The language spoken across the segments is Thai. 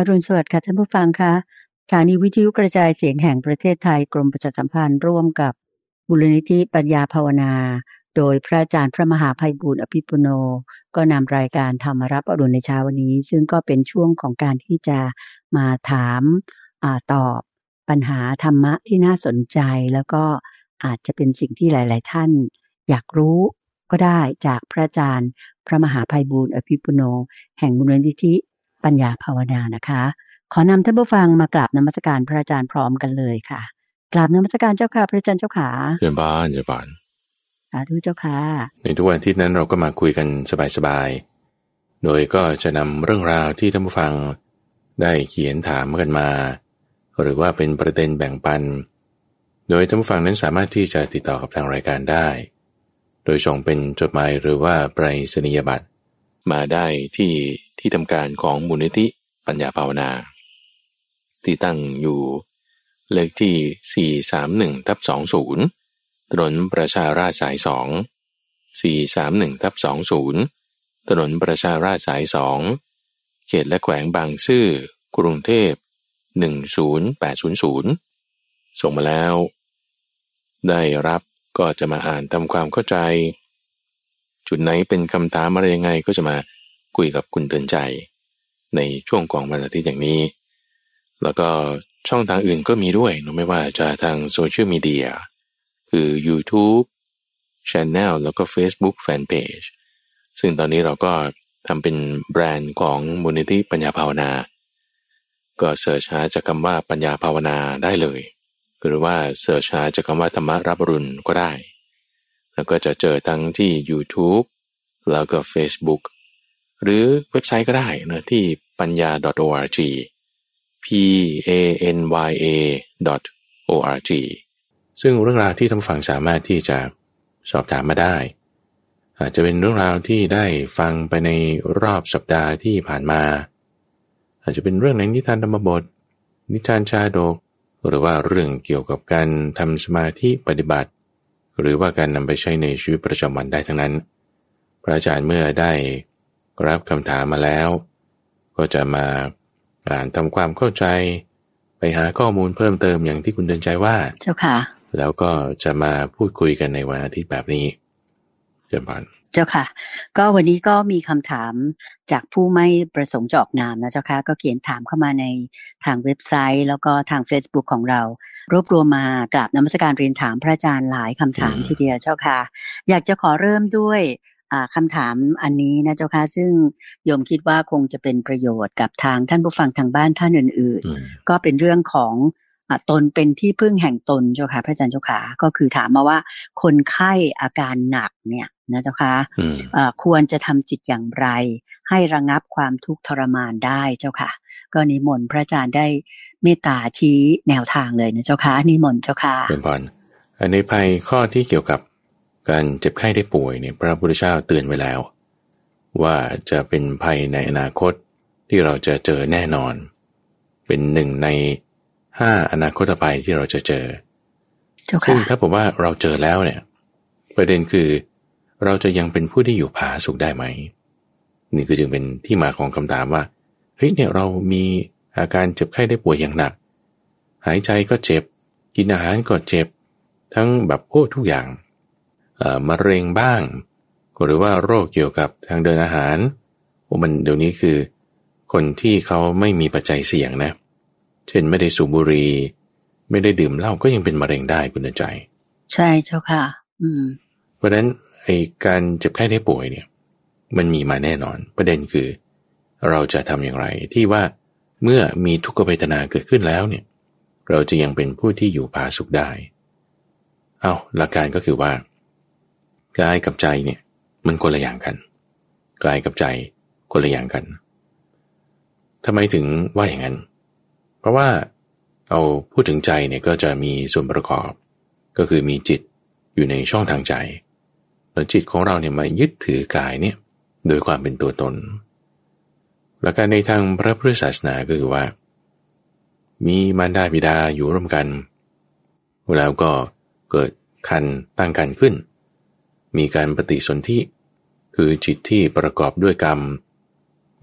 อรุณสวัสดิ์ค่ะท่านผู้ฟังคะสถานีวิทยุกระจายเสียงแห่งประเทศไทยกรมประชาสัมพันธ์ร่วมกับบุรณิธิปัญญาภาวนา โดยพระอาจารย์พระมหาภัยบุญอภิปุโน ก็นำรายการธรรมรับอรุณในเช้าวันนี้ ซึ่งก็เป็นช่วงของการที่จะมาถามอตอบปัญหาธรรมะที่น่าสนใจ แล้วก็อาจจะเป็นสิ่งที่หลาย ๆ ท่าน อยากรู้ก็ได้จากพระอาจารย์พระมหาภัยบุญอภิปุโน แห่งมูลนิธิ ปัญญาภาวนานะคะ ขอนำท่านผู้ฟังมากราบนมัสการพระอาจารย์พร้อมกันเลยค่ะกราบนมัสการเจ้าค่ะพระอาจารย์เจ้าขาเชิญบ้านเชิญบ้านสาธุเจ้าค่ะในทุกวันอาที่นั้นเราก็มาคุยกันสบายๆ โดยก็จะนำเรื่องราวที่ท่านผู้ฟังได้เขียนถามกันมา หรือว่าเป็นประเด็นแบ่งปัน โดยท่านผู้ฟังนั้นสามารถที่จะติดต่อกับทางรายการได้ โดยส่งเป็นจดหมายหรือว่าไปรษณียบัตร มาได้ที่ที่ทำการของมูลนิธิปัญญาภาวนา ที่ตั้งอยู่เลขที่ 431ทับ20 ถนนประชาราษฎร์สาย 2 431ทับ20 ถนนประชาราษฎร์สาย 2 เขตและแขวงบางซื่อกรุงเทพ 10800 ส่งมาแล้ว ได้รับก็จะมาอ่านทำความเข้าใจ จุดไหนเป็นคำถามอะไรยังไงก็จะมาคุยกับคุณเตือนใจ ในช่วงกองวันอาทิตย์อย่างนี้ แล้วก็ช่องทางอื่นก็มีด้วยนะไม่ว่าจะทางโซเชียลมีเดียคือ YouTube Channel แล้วก็ Facebook Fanpage ซึ่งตอนนี้เราก็ทำเป็นแบรนด์ของมูลนิธิปัญญาภาวนา ก็เสิร์ชหาจากคำว่าปัญญาภาวนาได้เลย หรือว่าเสิร์ชหาจากคำว่าธรรมรับรุณก็ได้ แล้วก็จะเจอทั้งที่ YouTube แล้วก็ Facebook หรือเว็บไซต์ก็ได้นะที่ปัญญา .org p a n y a .org ซึ่งเรื่องราวที่ท่านฟังสามารถที่จะสอบถามมาได้ อาจจะเป็นเรื่องราวที่ได้ฟังไปในรอบสัปดาห์ที่ผ่านมา อาจจะเป็นเรื่องในนิทานธรรมบท นิทานชาดก หรือว่าเรื่องเกี่ยวกับการทำสมาธิปฏิบัติ หรือว่าการนำไปใช้ในชีวิตประจำวันได้ทั้งนั้น พระอาจารย์เมื่อได้รับคำถามมาแล้ว ก็จะมาอ่านทำความเข้าใจ ไปหาข้อมูลเพิ่มเติมอย่างที่คุณเดินใจว่า เจ้าค่ะ แล้วก็จะมาพูดคุยกันในวันอาทิตย์แบบนี้เชิญพานเจ้าค่ะ ก็วันนี้ก็มีคำถามจากผู้ไม่ประสงค์จะออกนามนะเจ้าค่ะ ก็เขียนถามเข้ามาในทางเว็บไซต์ แล้วก็ทาง Facebook ของเรา รวบรวมมากราบนมัสการเรียนถามพระอาจารย์หลายคำถามทีเดียวเจ้าค่ะ อยากจะขอเริ่มด้วยคำถามอันนี้นะเจ้าค่ะซึ่งโยมคิดว่าคงจะเป็นประโยชน์กับทางท่านผู้ฟังทางบ้านท่านอื่น ๆ ก็เป็นเรื่องของตนเป็นที่พึ่งแห่งตนเจ้าค่ะ พระอาจารย์เจ้าค่ะก็คือถามมาว่าคนไข้อาการหนักเนี่ย นะเจ้าค่ะควรจะทำจิตอย่างไร ให้ระงับความทุกข์ทรมานได้เจ้าค่ะ ก็นิมนต์พระอาจารย์ได้เมตตาชี้แนวทางเลยนะเจ้าค่ะนิมนต์เจ้าค่ะเป็นพรในภัยข้อที่เกี่ยวกับการเจ็บไข้ได้ป่วยเนี่ยพระพุทธเจ้าเตือนไว้แล้ว ว่าจะเป็นภัยในอนาคตที่เราจะเจอแน่นอน เป็นหนึ่งในห้าอนาคตภัยที่เราจะเจอซึ่งถ้าผมว่าเราเจอแล้วเนี่ย ประเด็นคือ เราจะยังเป็นผู้ที่อยู่ผาสุขได้ไหม นี่คือจึงเป็นที่มาของคำถามว่าเฮ้ยเนี่ยเรามีอาการเจ็บไข้ได้ป่วยอย่างหนัก หายใจก็เจ็บ กินอาหารก็เจ็บ ทั้งแบบโอ้ทุกอย่างมะเร็งบ้าง หรือว่าโรคเกี่ยวกับทางเดินอาหารโอ้มันเดี๋ยวนี้คือ คนที่เขาไม่มีปัจจัยเสี่ยงนะ เช่นไม่ได้สูบบุหรี่ไม่ได้ดื่มเหล้าก็ยังเป็นมะเร็งได้คุณใจ ใช่เจ้าค่ะ อืม เพราะฉะนั้น ไอ้การเจ็บไข้ได้ป่วยเนี่ยมันมีมาแน่นอน ประเด็นคือ เราจะทำอย่างไรที่ว่าเมื่อมีทุกขเวทนาเกิดขึ้นแล้วเนี่ยเราจะยังเป็นผู้ที่อยู่ผาสุขได้ เอาหลักการก็คือว่ากายกับใจเนี่ยมันคนละอย่างกันกายกับใจคนละอย่างกันทำไมถึงว่าอย่างนั้น เพราะว่าเอาพูดถึงใจเนี่ยก็จะมีส่วนประกอบ ก็คือมีจิตอยู่ในช่องทางใจ จิตของเราเนี่ยมายึดถือกายเนี่ยโดยความเป็นตัวตนหลักการในทางพระพุทธศาสนาก็คือว่า มีมารดาบิดาอยู่ร่วมกัน แล้วก็เกิดคันตั้งกันขึ้น มีการปฏิสนธิคือจิตที่ประกอบด้วยกรรม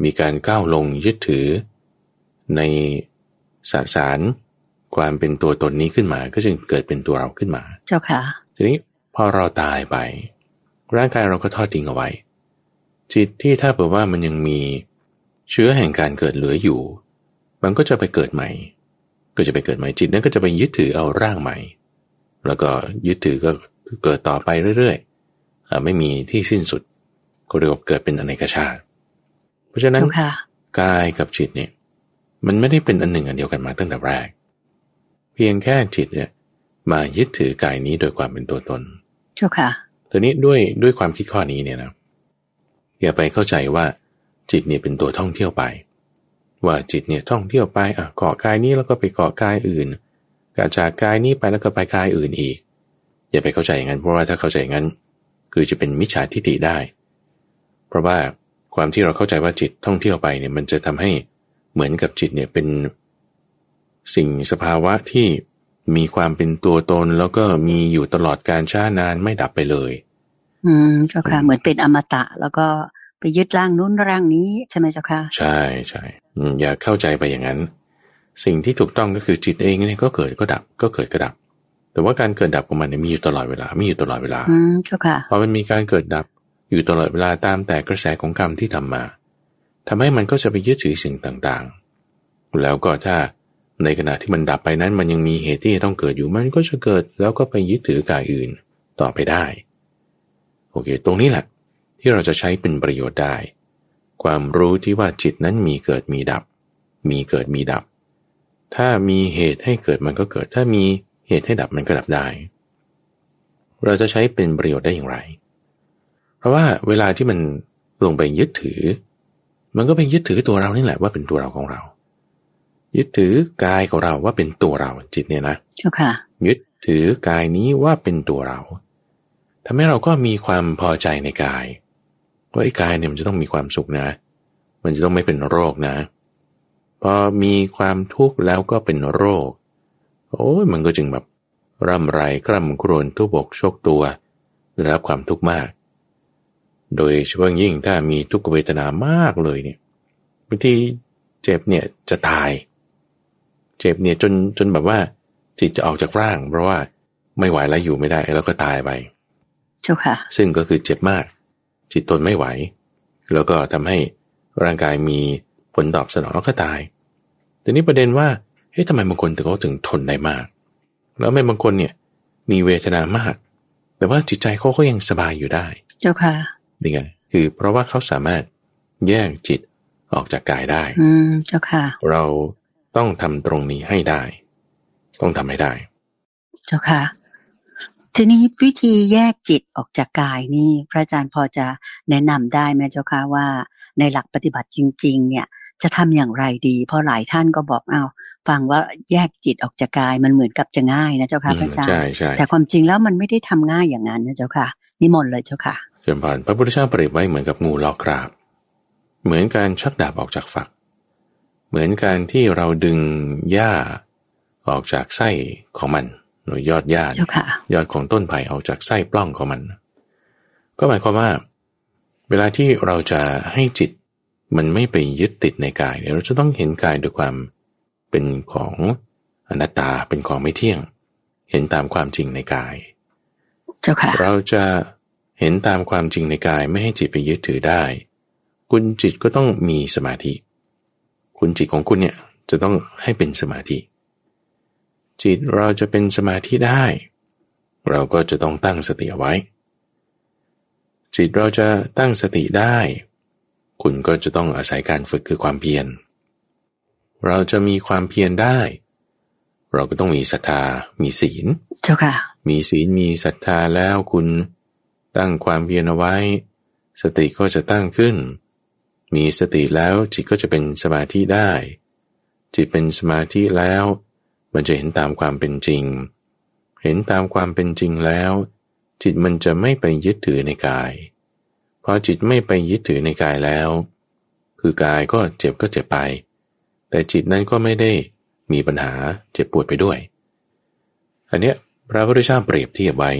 มีการก้าวลงยึดถือ ในสสารความเป็นตัวตนนี้ขึ้นมา ก็จึงเกิดเป็นตัวเราขึ้นมา เจ้าค่ะ ทีนี้พอเราตายไป ร่างกายเราก็ทอดทิ้งเอาไว้ จิตที่ถ้าเผื่อว่ามันยังมีเชื้อแห่งการเกิดเหลืออยู่ มันก็จะไปเกิดใหม่ ก็จะไปเกิดใหม่จิตนั้นก็จะไปยึดถือเอาร่างใหม่ แล้วก็ยึดถือก็เกิดต่อไปเรื่อยๆไม่มีที่สิ้นสุดก็เรียกว่าเกิดเป็นอเนกชาติ เพราะฉะนั้นกายกับจิตเนี่ยมันไม่ได้เป็นอันหนึ่งอันเดียวกันมาตั้งแต่แรก เพียงแค่จิตเนี่ยมายึดถือกายนี้โดยความเป็นตัวตนเจ้าค่ะ ทีนี้ด้วยด้วยความคิดข้อนี้เนี่ยนะอย่าไปเข้าใจว่าจิตเนี่ยเป็นตัวท่องเที่ยวไป ว่าจิตเนี่ยท่องเที่ยวไปอะเกาะกายนี้แล้วก็ไปเกาะกายอื่นกาจากกายนี้ไปแล้วก็ไปกายอื่นอีก อย่าไปเข้าใจอย่างนั้น เพราะว่าถ้าเข้าใจอย่างนั้น คือจะเป็นมิจฉาทิฏฐิได้ เพราะว่าความที่เราเข้าใจว่าจิตท่องเที่ยวไปเนี่ยมันจะทำให้เหมือนกับจิตเนี่ยเป็นสิ่งสภาวะที่ มีความเป็นตัวตนแล้วก็มีอยู่ตลอดการช้านานไม่ดับไปเลย อืมเจ้าค่ะ เหมือนเป็นอมตะ แล้วก็ไปยึดร่างนู้นร่างนี้ใช่ไหมเจ้าค่ะ ใช่ใช่อย่าเข้าใจไปอย่างนั้น สิ่งที่ถูกต้องก็คือจิตเองเนี่ยก็เกิดก็ดับ ก็เกิดก็ดับ แต่ว่าการเกิดดับของมันเนี่ยมีอยู่ตลอดเวลามีอยู่ตลอดเวลา อืมเจ้าค่ะพอมันมีการเกิดดับอยู่ตลอดเวลาตามแต่กระแสของกรรมที่ทำมาทำให้มันก็จะไปยึดถือสิ่งต่างๆ แล้วก็ถ้า ในขณะที่มันดับไปนั้นมันยังมีเหตุที่จะต้องเกิดอยู่มันก็จะเกิดแล้วก็ไปยึดถือกายอื่นต่อไปได้ โอเค ตรงนี้แหละที่เราจะใช้เป็นประโยชน์ได้ ความรู้ที่ว่าจิตนั้นมีเกิดมีดับ มีเกิดมีดับ ถ้ามีเหตุให้เกิดมันก็เกิด ถ้ามีเหตุให้ดับมันก็ดับได้ เราจะใช้เป็นประโยชน์ได้อย่างไร เพราะว่าเวลาที่มันลงไปยึดถือ มันก็ไปยึดถือตัวเรานี่แหละว่าเป็นตัวเราของเรา ยึดถือกายของเราว่าเป็นตัวเราจิตเนี่ยนะเจ้าค่ะ ยึดถือกายนี้ว่าเป็นตัวเราทำให้เราก็มีความพอใจในกายว่าไอ้กายเนี่ยมันจะต้องมีความสุขนะ มันจะต้องไม่เป็นโรคนะ พอมีความทุกข์แล้วก็เป็นโรค โอ้ยมันก็จึงแบบร่ำไรกร่ำกรวนทุบกโชกตัวได้รับความทุกข์มาก โดยเฉพาะยิ่งถ้ามีทุกขเวทนามากเลยเนี่ยบางทีเจ็บเนี่ยจะตาย เจ็บเนี่ยจนจนแบบว่า จิตจะออกจากร่าง เพราะว่าไม่ไหวแล้วอยู่ไม่ได้แล้วก็ตายไปเจ้าค่ะ ซึ่งก็คือเจ็บมาก จิตตนไม่ไหว แล้วก็ทำให้ร่างกายมีผลตอบสนองแล้วก็ตาย แต่นี้ประเด็นว่าเฮ้ยทำไมบางคนถึงเขาถึงทนได้มาก แล้วไม่บางคนเนี่ย มีเวทนามาก แต่ว่าจิตใจเขาก็ยังสบายอยู่ได้ เจ้าค่ะนี่ไงคือเพราะว่าเขาสามารถแยกจิตออกจากกายได้ อืมเจ้าค่ะ เรา ต้องทำตรงนี้ให้ได้ ต้องทำให้ได้ เจ้าค่ะ ทีนี้วิธีแยกจิตออกจากกายนี่ พระอาจารย์พอจะแนะนำได้ไหมเจ้าค่ะว่า ในหลักปฏิบัติจริง ๆ เนี่ย จะทำอย่างไรดี เพราะหลายท่านก็บอกเอาฟังว่าแยกจิตออกจากกายมันเหมือนกับจะง่ายนะเจ้าค่ะพระอาจารย์แต่ความจริงแล้วมันไม่ได้ทำง่ายอย่างนั้นนะเจ้าค่ะ นิมนต์เลยเจ้าค่ะเจริญพรพระพุทธเจ้าเปรียบไว้เหมือนกับงูลอกกราบ เหมือนการชักดาบออกจากฝัก เหมือนการที่เราดึงหญ้าออกจากไส้ของมันหรือยอดหญ้ายอดของต้นไผ่ออกจากไส้ปล้องของมัน ก็หมายความว่า เวลาที่เราจะให้จิตมันไม่ไปยึดติดในกายเนี่ยเราจะต้องเห็นกายด้วยความเป็นของอนัตตาเป็นของไม่เที่ยง เห็นตามความจริงในกายเราจะเห็นตามความจริงในกายไม่ให้จิตไปยึดถือได้ คุณจิตก็ต้องมีสมาธิ คุณจิตของคุณเนี่ยจะต้องให้เป็นสมาธิ จิตเราจะเป็นสมาธิได้ เราก็จะต้องตั้งสติเอาไว้ จิตเราจะตั้งสติได้ คุณก็จะต้องอาศัยการฝึกคือความเพียรเราจะมีความเพียรได้ เราก็ต้องมีศรัทธา มีศีลเจ้าค่ะ มีศีลมีศรัทธาแล้วคุณตั้งความเพียรเอาไว้ สติก็จะตั้งขึ้น มีสติแล้วจิตก็จะเป็นสมาธิได้ จิตเป็นสมาธิแล้ว มันจะเห็นตามความเป็นจริง เห็นตามความเป็นจริงแล้ว จิตมันจะไม่ไปยึดถือในกายพอจิตไม่ไปยึดถือในกายแล้ว คือกายก็เจ็บก็เจ็บไป แต่จิตนั้นก็ไม่ได้มีปัญหาเจ็บปวดไปด้วย อันเนี้ยพระพุทธเจ้าเปรียบเทียบไว้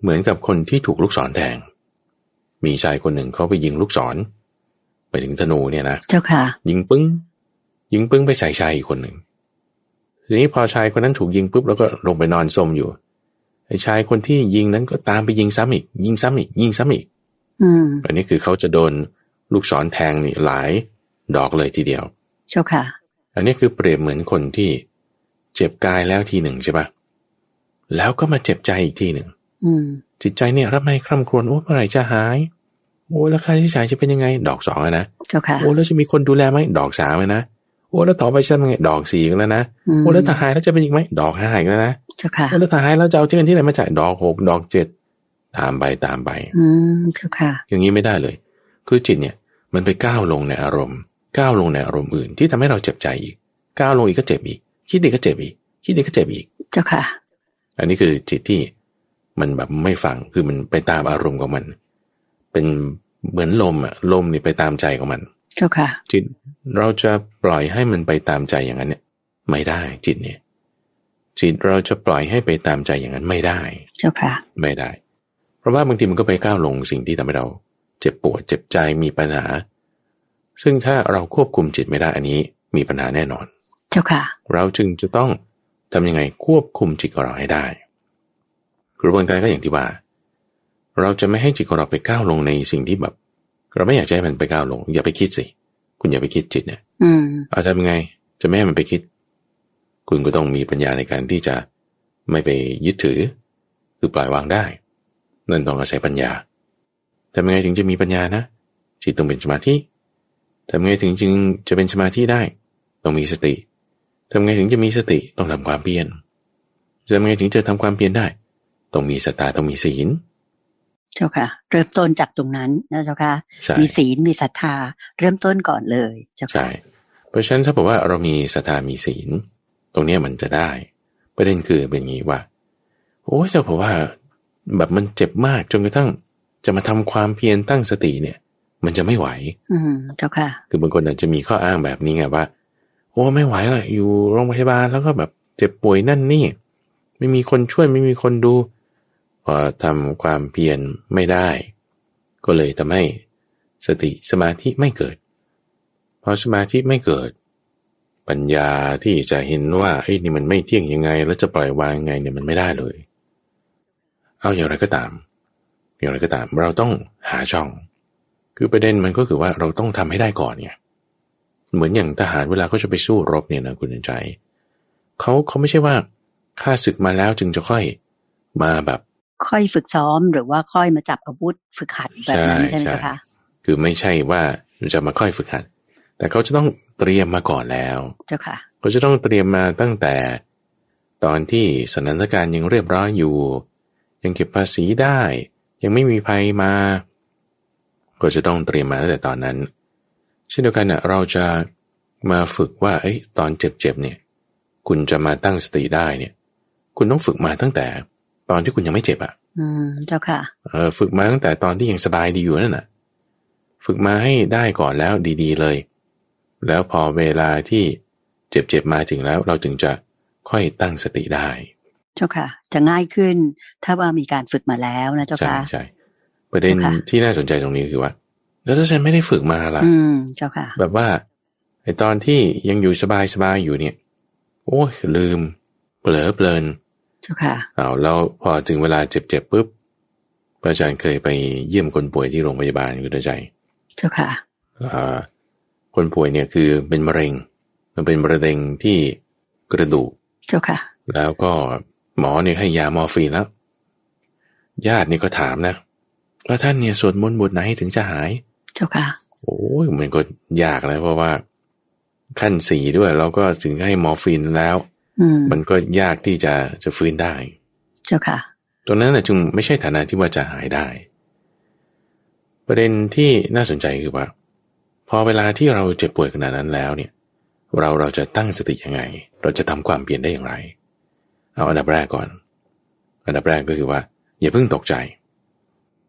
เหมือนกับคนที่ถูกลูกศรแทงมีชายคนหนึ่งเขาไปยิงลูกศร ไปถึงธนูเนี่ยนะเจ้าค่ะ ยิงปึ้ง ยิงปึ้งไปใส่ชายอีกคนหนึ่งทีนี้พอชายคนนั้นถูกยิงปุ๊บแล้วก็ลงไปนอนสมอยู่ไอ้ชายคนที่ยิงนั้นก็ตามไปยิงซ้ำอีก ยิงซ้ำอีก ยิงซ้ำอีก อืมอันนี้คือเขาจะโดนลูกศรแทงนี่หลายดอกเลยทีเดียว เจ้าค่ะ อันนี้คือเปรียบเหมือนคนที่เจ็บกายแล้วทีหนึ่งใช่ปะแล้วก็มาเจ็บใจอีกทีหนึ่งอืมจิตใจเนี่ยรับไม่คร่ำครวญโอ้เมื่อไหร่จะหาย โอ้แล้วค่าใช้จ่ายจะเป็นยังไง ดอกสองอะนะเจ้าค่ะโอ้แล้วจะมีคนดูแลไหมดอกสามอะนะโอ้แล้วต่อไปจะทำยังไงดอกสี่อีกแล้วนะอืมโอ้แล้วถ้าหายแล้วจะเป็นอีกไหมดอกห้าอีกแล้วนะเจ้าค่ะโอ้แล้วถ้าหายแล้วจะเอาเงินที่ไหนมาจ่ายดอกหกดอกเจ็ดตามไปตามไปอืมเจ้าค่ะ อย่างนี้ไม่ได้เลย คือจิตเนี่ย มันไปก้าวลงในอารมณ์ ก้าวลงในอารมณ์อื่น ที่ทำให้เราเจ็บใจอีก ก้าวลงอีกก็เจ็บอีก คิดอีกก็เจ็บอีก คิดอีกก็เจ็บอีก เจ้าค่ะ อันนี้คือจิตที่มันแบบไม่ฟังคือมันไปตามอารมณ์ของมัน เป็นเหมือนลมอะลมนี่ไปตามใจของมันเจ้าค่ะ จิตเราจะปล่อยให้มันไปตามใจอย่างนั้นเนี่ย ไม่ได้จิตเนี่ย จิตเราจะปล่อยให้ไปตามใจอย่างนั้นไม่ได้ เจ้าค่ะ ไม่ได้ เพราะว่าบางทีมันก็ไปก้าวลงสิ่งที่ทำให้เรา เจ็บปวดเจ็บใจมีปัญหา ซึ่งถ้าเราควบคุมจิตไม่ได้อันนี้มีปัญหาแน่นอน เจ้าค่ะ เราจึงจะต้องทำยังไงควบคุมจิตของเราให้ได้กระบวนการก็อย่างที่ว่า เราจะไม่ให้จิตของเราไปก้าวลงในสิ่งที่แบบ เราไม่อยากจะให้มันไปก้าวลง อย่าไปคิดสิ คุณอย่าไปคิดจิตเนี่ยอืมเอาทำยังไง จะไม่ให้มันไปคิด คุณก็ต้องมีปัญญาในการที่จะไม่ไปยึดถือ คือปล่อยวางได้ นั่นต้องอาศัยปัญญาทำยังไงถึงจะมีปัญญานะจิตต้องเป็นสมาธิทำยังไงถึงจึงจะเป็นสมาธิได้ ต้องมีสติทำยังไงถึงจะมีสติต้องทำความเพียรทำยังไงถึงจะทำความเพียรได้ ต้องมีสตาต้องมีศีล เจ้าค่ะ เริ่มต้นจากตรงนั้นนะเจ้าค่ะใช่มีศีลมีศรัทธา เริ่มต้นก่อนเลยเจ้าค่ะใช่เพราะฉะนั้นถ้าบอกว่าเรามีศรัทธามีศีล ตรงเนี้ยมันจะได้ ประเด็นคือเป็นอย่างนี้ว่า โอ้ยจะบอกว่าแบบมันเจ็บมากจนกระทั่งจะมาทำความเพียรตั้งสติเนี่ย มันจะไม่ไหว อืมเจ้าค่ะ คือบางคนอาจจะมีข้ออ้างแบบนี้ไงว่า โอ้ไม่ไหวเลยอยู่โรงพยาบาลแล้วก็แบบเจ็บป่วยนั่นนี่ ไม่มีคนช่วยไม่มีคนดู พอทำความเพียรไม่ได้ ก็เลยทำให้สติสมาธิไม่เกิด พอสมาธิไม่เกิด ปัญญาที่จะเห็นว่าไอ้นี่มันไม่เที่ยงยังไง แล้วจะปล่อยวางยังไงเนี่ยมันไม่ได้เลย เอาอย่างไรก็ตาม อย่างไรก็ตาม เราต้องหาช่อง คือประเด็นมันก็คือว่าเราต้องทำให้ได้ก่อนไงเหมือนอย่างทหารเวลาเขาจะไปสู้รบเนี่ยนะคุณเดินใจ เขาเขาไม่ใช่ว่าข้าศึกมาแล้วจึงจะค่อยมาแบบ ค่อยฝึกซ้อมหรือว่าค่อยมาจับอาวุธฝึกหัดแบบนั้นใช่ใช่ไหมใช่เจ้าค่ะคือไม่ใช่ว่าจะมาค่อยฝึกหัด แต่เขาจะต้องเตรียมมาก่อนแล้วเจ้าค่ะเขาจะต้องเตรียมมาตั้งแต่ ตอนที่สถานการณ์ยังเรียบร้อยอยู่ ยังเก็บภาษีได้ ยังไม่มีภัยมา ก็จะต้องเตรียมมาตั้งแต่ตอนนั้น เช่นเดียวกันนะเราจะมาฝึกว่าเอ้ยตอนเจ็บๆเนี่ย คุณจะมาตั้งสติได้เนี่ย คุณต้องฝึกมาตั้งแต่ ตอนที่คุณยังไม่เจ็บอะอืมเจ้าค่ะ เออฝึกมาตั้งแต่ตอนที่ยังสบายดีอยู่นั่นน่ะ ฝึกมาให้ได้ก่อนแล้วดี ๆ เลย แล้วพอเวลาที่เจ็บๆมาถึงแล้ว เราถึงจะค่อยตั้งสติได้ เจ้าค่ะ จะง่ายขึ้นถ้าว่ามีการฝึกมาแล้วนะเจ้าใช่ค่ะใช่ประเด็นเจ้าค่ะที่น่าสนใจตรงนี้คือว่า แล้วถ้าฉันไม่ได้ฝึกมาล่ะ อืมเจ้าค่ะ แบบว่าไอตอนที่ยังอยู่สบายๆอยู่เนี่ย โอ้ยลืม เผลอเพลิน เจ้าค่ะเอาแล้วพอถึงเวลาเจ็บๆปุ๊บพระอาจารย์เคยไปเยี่ยมคนป่วยที่โรงพยาบาลอยู่ในใจเจ้าค่ะอ่าคนป่วยเนี่ยคือเป็นมะเร็ง มันเป็นมะเร็งที่กระดูกเจ้าค่ะ แล้วก็หมอเนี่ยให้ยามอร์ฟีนแล้ว ญาตินี่ก็ถามนะว่าท่านเนี่ยสวดมนต์บทไหนถึงจะหาย เจ้าค่ะ โอ้ยมันก็ยากนะเพราะว่า ขั้นสี่ด้วยแล้วก็ถึงให้มอร์ฟีนแล้วอื มมันก็ยากที่จะจะฟื้นได้ เจ้าค่ะ ตรงนั้นนะจึงไม่ใช่ฐานะที่ว่าจะหายได้ ประเด็นที่น่าสนใจคือว่า พอเวลาที่เราเจ็บป่วยขนาดนั้นแล้วเนี่ย เราเราจะตั้งสติยังไง เราจะทำความเปลี่ยนได้อย่างไร เอาอันดับแรกก่อน อันดับแรกก็คือว่า อย่าเพิ่งตกใจ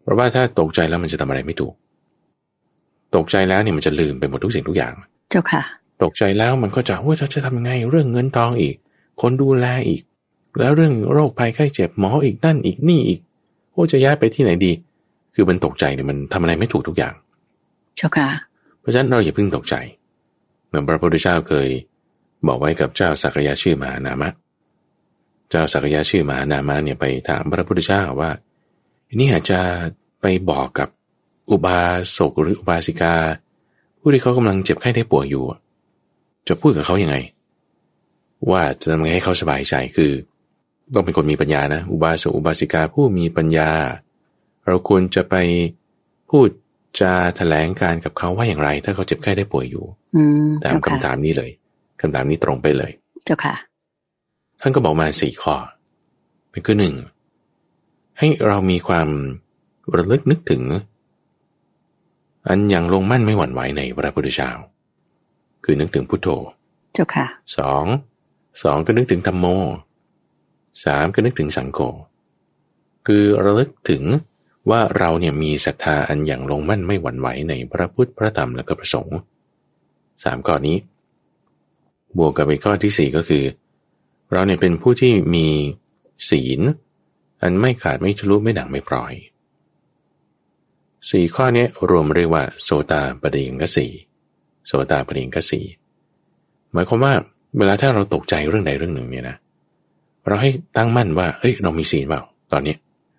เพราะว่าถ้าตกใจแล้วมันจะทำอะไรไม่ถูก ตกใจแล้วเนี่ยมันจะลืมไปหมดทุกสิ่งทุกอย่าง เจ้าค่ะ ตกใจแล้วมันก็จะว่าเราจะทำยังไงเรื่องเงินทองอีก คนดูแลอีก แล้วเรื่องโรคภัยไข้เจ็บหมออีกนั่นอีกนี่อีกโอ้จะย้ายไปที่ไหนดี คือมันตกใจเนี่ยมันทำอะไรไม่ถูกทุกอย่างเจ้าค่ะเพราะฉะนั้นเราอย่าเพิ่งตกใจพระพุทธเจ้าเคย บอกไว้กับเจ้าสักยะชื่อมานามะ เจ้าสักยะชื่อมานามะเนี่ยไปถามพระพุทธเจ้าว่านี่อาจจะไปบอกกับอุบาสกหรืออุบาสิกา ผู้ที่เขากำลังเจ็บไข้ได้ป่วยอยู่ จะพูดกับเขายัางไง ว่าจะทำไงให้เขาสบายใจคือ ต้องเป็นคนมีปัญญานะ อุบาสกอุบาสิกาผู้มีปัญญา เราควรจะไปพูดจะแถลงการกับเขาว่าอย่างไร ถ้าเขาเจ็บไข้ได้ป่วยอยู่อืมตามคำถามนี้เลยคำถามนี้ตรงไปเลย เจ้าค่ะ ท่านก็บอกมาสี่ข้อเป็นคือหนึ่งให้เรามีความระลึกนึกถึง อันอย่างลงมั่นไม่หวั่นไหวในพระพุทธเจ้าคือนึกถึงพุทโธ เจ้าค่ะสอง สองก็นึกถึงธรรมโมสามก็นึกถึงสังโฆคือระลึกถึงว่าเราเนี่ยมีศรัทธาอันอย่างลงมั่นไม่หวั่นไหวในพระพุทธพระธรรมและก็พระสงฆ์สามข้อนี้ บวกกับไปข้อที่สี่ก็คือ เราเนี่ยเป็นผู้ที่มีศีล อันไม่ขาดไม่ทะลุไม่ด่างไม่ปล่อยสี่ข้อนี้รวมเรียกว่าโสตาปฏิยังกสีโสตาปฏิยังกสีหมายความว่า เวลาถ้าเราตกใจเรื่องใดเรื่องหนึ่งเนี่ยนะเราให้ตั้งมั่นว่าเฮ้ยเรามีศีลเปล่า ตอนนี้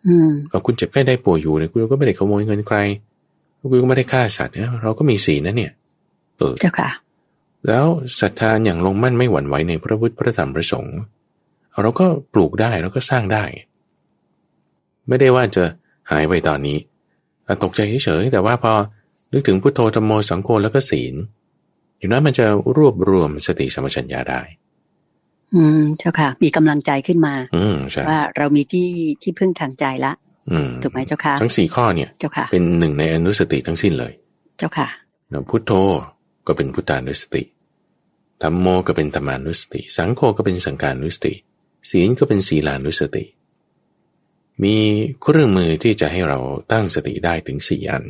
อืมเอาคุณเจ็บแค่ได้ป่วยอยู่เนี่ยคุณก็ไม่ได้ขโมยเงินใครคุณก็ไม่ได้ฆ่าสัตว์เนี่ยเราก็มีศีลนะเนี่ยเออเจ้าค่ะ แล้วศรัทธาอย่างลงมั่นไม่หวั่นไหวในพระพุทธพระธรรมพระสงฆ์เราก็ปลูกได้เราก็สร้างได้ ไม่ได้ว่าจะหายไปตอนนี้อะตกใจเฉยๆแต่ว่าพอนึกถึงพุทโธธรรมโมสังโฆแล้วก็ศีล อย่างนั้นมันจะรวบรวมสติสัมปชัญญะได้ อืมเจ้าค่ะ มีกำลังใจขึ้นมา อืมใช่ว่าเรามีที่ที่พึ่งทางใจละ อืมถูกไหมเจ้าค่ะ ทั้งสี่ข้อเนี่ย เจ้าค่ะ เป็นหนึ่งในอนุสติทั้งสิ้นเลย เจ้าค่ะนะพุทโธก็เป็นพุทธานุสติธรรมโมก็เป็นธรรมานุสติ สังโฆก็เป็นสังการนุสติ ศีลก็เป็นศีลานุสติ มีเครื่องมือที่จะให้เราตั้งสติได้ถึงสี่อัน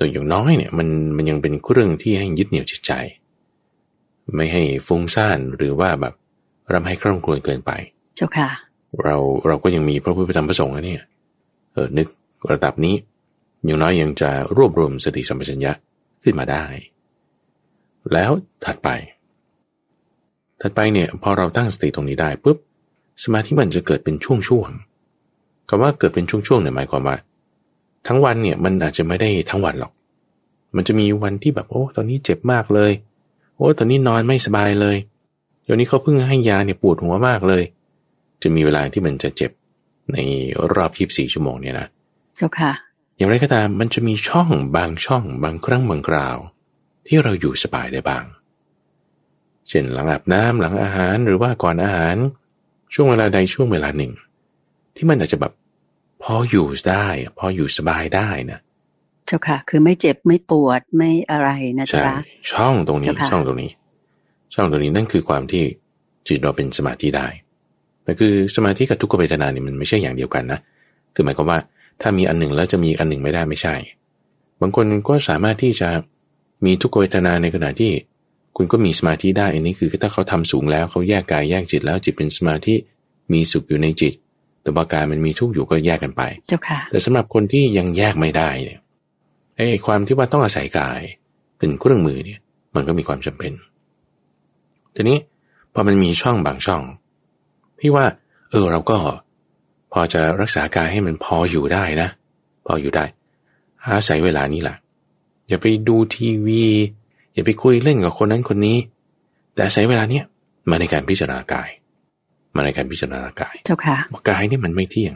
ตัวอย่างน้อยเนี่ยมันมันยังเป็นเครื่องที่ให้ยึดเหนี่ยวจิตใจ ไม่ให้ฟุ้งซ่านหรือว่าแบบรำให้คร่ำครวญเกินไป เจ้าค่ะ เราเราก็ยังมีพระพุทธธรรมประสงค์นะเนี่ยเออนึกระดับนี้อย่างน้อยยังจะรวบรวมสติสัมปชัญญะขึ้นมาได้ แล้วถัดไป ถัดไปเนี่ยพอเราตั้งสติตรงนี้ได้ปุ๊บสมาธิมันจะเกิดเป็นช่วงๆคำว่าเกิดเป็นช่วงๆเนี่ยหมายความว่า ทั้งวันเนี่ยมันอาจจะไม่ได้ทั้งวันหรอก มันจะมีวันที่แบบโอ้ตอนนี้เจ็บมากเลย โอ้ตอนนี้นอนไม่สบายเลยเดี๋ยวนี้เขาเพิ่งให้ยาเนี่ยปวดหัวมากเลย จะมีเวลาที่มันจะเจ็บในรอบ 24 ชั่วโมงเนี่ยนะเจ้าค่ะ อย่างไรก็ตามมันจะมีช่องบางช่องบางครั้งบางคราว ที่เราอยู่สบายได้บ้าง เช่นหลังอาบน้ำหลังอาหารหรือว่าก่อนอาหาร ช่วงเวลาใดช่วงเวลาหนึ่ง ที่มันอาจจะแบบ พออยู่ได้ พออยู่สบายได้นะเจ้าค่ะ คือไม่เจ็บไม่ปวดไม่อะไรนะใช่เจ้าค่ะช่องตรงนี้เจ้าค่ะช่องตรงนี้ ช่องตรงนี้นั่นคือความที่จิตเราเป็นสมาธิได้แต่คือสมาธิกับทุกขเวทนาเนี่ยมันไม่ใช่อย่างเดียวกันนะคือหมายความว่าถ้ามีอันหนึ่งแล้วจะมีอีกอันหนึ่งไม่ได้ไม่ใช่ บางคนก็สามารถที่จะมีทุกขเวทนาในขณะที่ คุณก็มีสมาธิได้อันนี้คือถ้าเขาทำสูงแล้วเขาแยกกายแยกจิตแล้วจิตเป็นสมาธิมีสุขอยู่ในจิตแต่ว่ากายมันมีทุกข์อยู่ก็แยกกันไป เจ้าค่ะ แต่สำหรับคนที่ยังแยกไม่ได้เนี่ยไอ้ความที่ว่าต้องอาศัยกายเป็นเครื่องมือเนี่ย มันก็มีความจำเป็น ทีนี้พอมันมีช่องบางช่องที่ว่า เออเราก็พอจะรักษากายให้มันพออยู่ได้นะ พออยู่ได้ อาศัยเวลานี้แหละอย่าไปดูทีวี อย่าไปคุยเล่นกับคนนั้นคนนี้ แต่อาศัยเวลาเนี้ยมาในการพิจารณากาย มาในการพิจารณากายเจ้าค่ะว่ากายเนี่ยมันไม่เที่ยง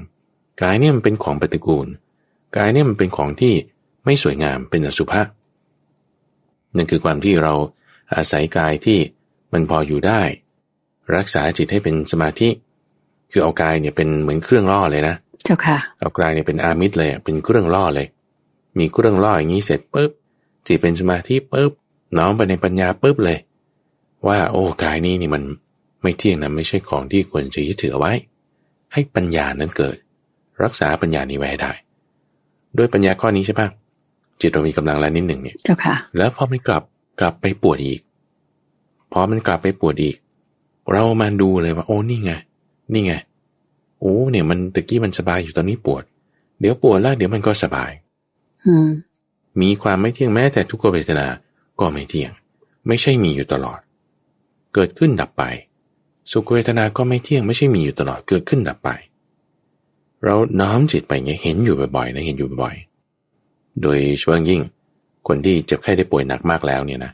กายเนี่ยมันเป็นของปฏิกูล กายเนี่ยมันเป็นของที่ไม่สวยงามเป็นอสุภะนั่นคือความที่เราอาศัยกายที่มันพออยู่ได้ รักษาจิตให้เป็นสมาธิ คือเอากายเนี่ยเป็นเหมือนเครื่องล่อเลยนะเจ้าค่ะเอากายเนี่ยเป็นอามิตรเลยอะเป็นเครื่องล่อเลย มีเครื่องล่ออย่างนี้เสร็จปุ๊บจิตเป็นสมาธิปุ๊บน้อมไปในปัญญาปุ๊บเลย ว่าโอ้กายนี้นี่มัน ไม่เที่ยงนะไม่ใช่ของที่ควรจะยึดถือเอาไว้ ให้ปัญญานั้นเกิด รักษาปัญญานี้ไว้ให้ได้ ด้วยปัญญาข้อนี้ใช่ปะจิตเรามีกำลังแล้วนิดหนึ่งเนี่ยเจ้าค่ะแล้วพอมันกลับกลับไปปวดอีกพอมันกลับไปปวดอีก เรามาดูเลยว่า โอ้นี่ไง นี่ไงโอ้เนี่ยมันตะกี้มันสบายอยู่ตอนนี้ปวด เดี๋ยวปวดแล้วเดี๋ยวมันก็สบายอืมมีความไม่เที่ยงแม้แต่ทุกขเวทนา ก็ไม่เที่ยง ไม่ใช่มีอยู่ตลอด เกิดขึ้นดับไป สุขเวทนาก็ไม่เที่ยงไม่ใช่มีอยู่ตลอดเกิดขึ้นดับไป เราน้อมจิตไปเงี้ยเห็นอยู่บ่อยๆนะเห็นอยู่บ่อยๆโดยช่วงยิ่ง คนที่เจ็บไข้ได้ป่วยหนักมากแล้วเนี่ยนะ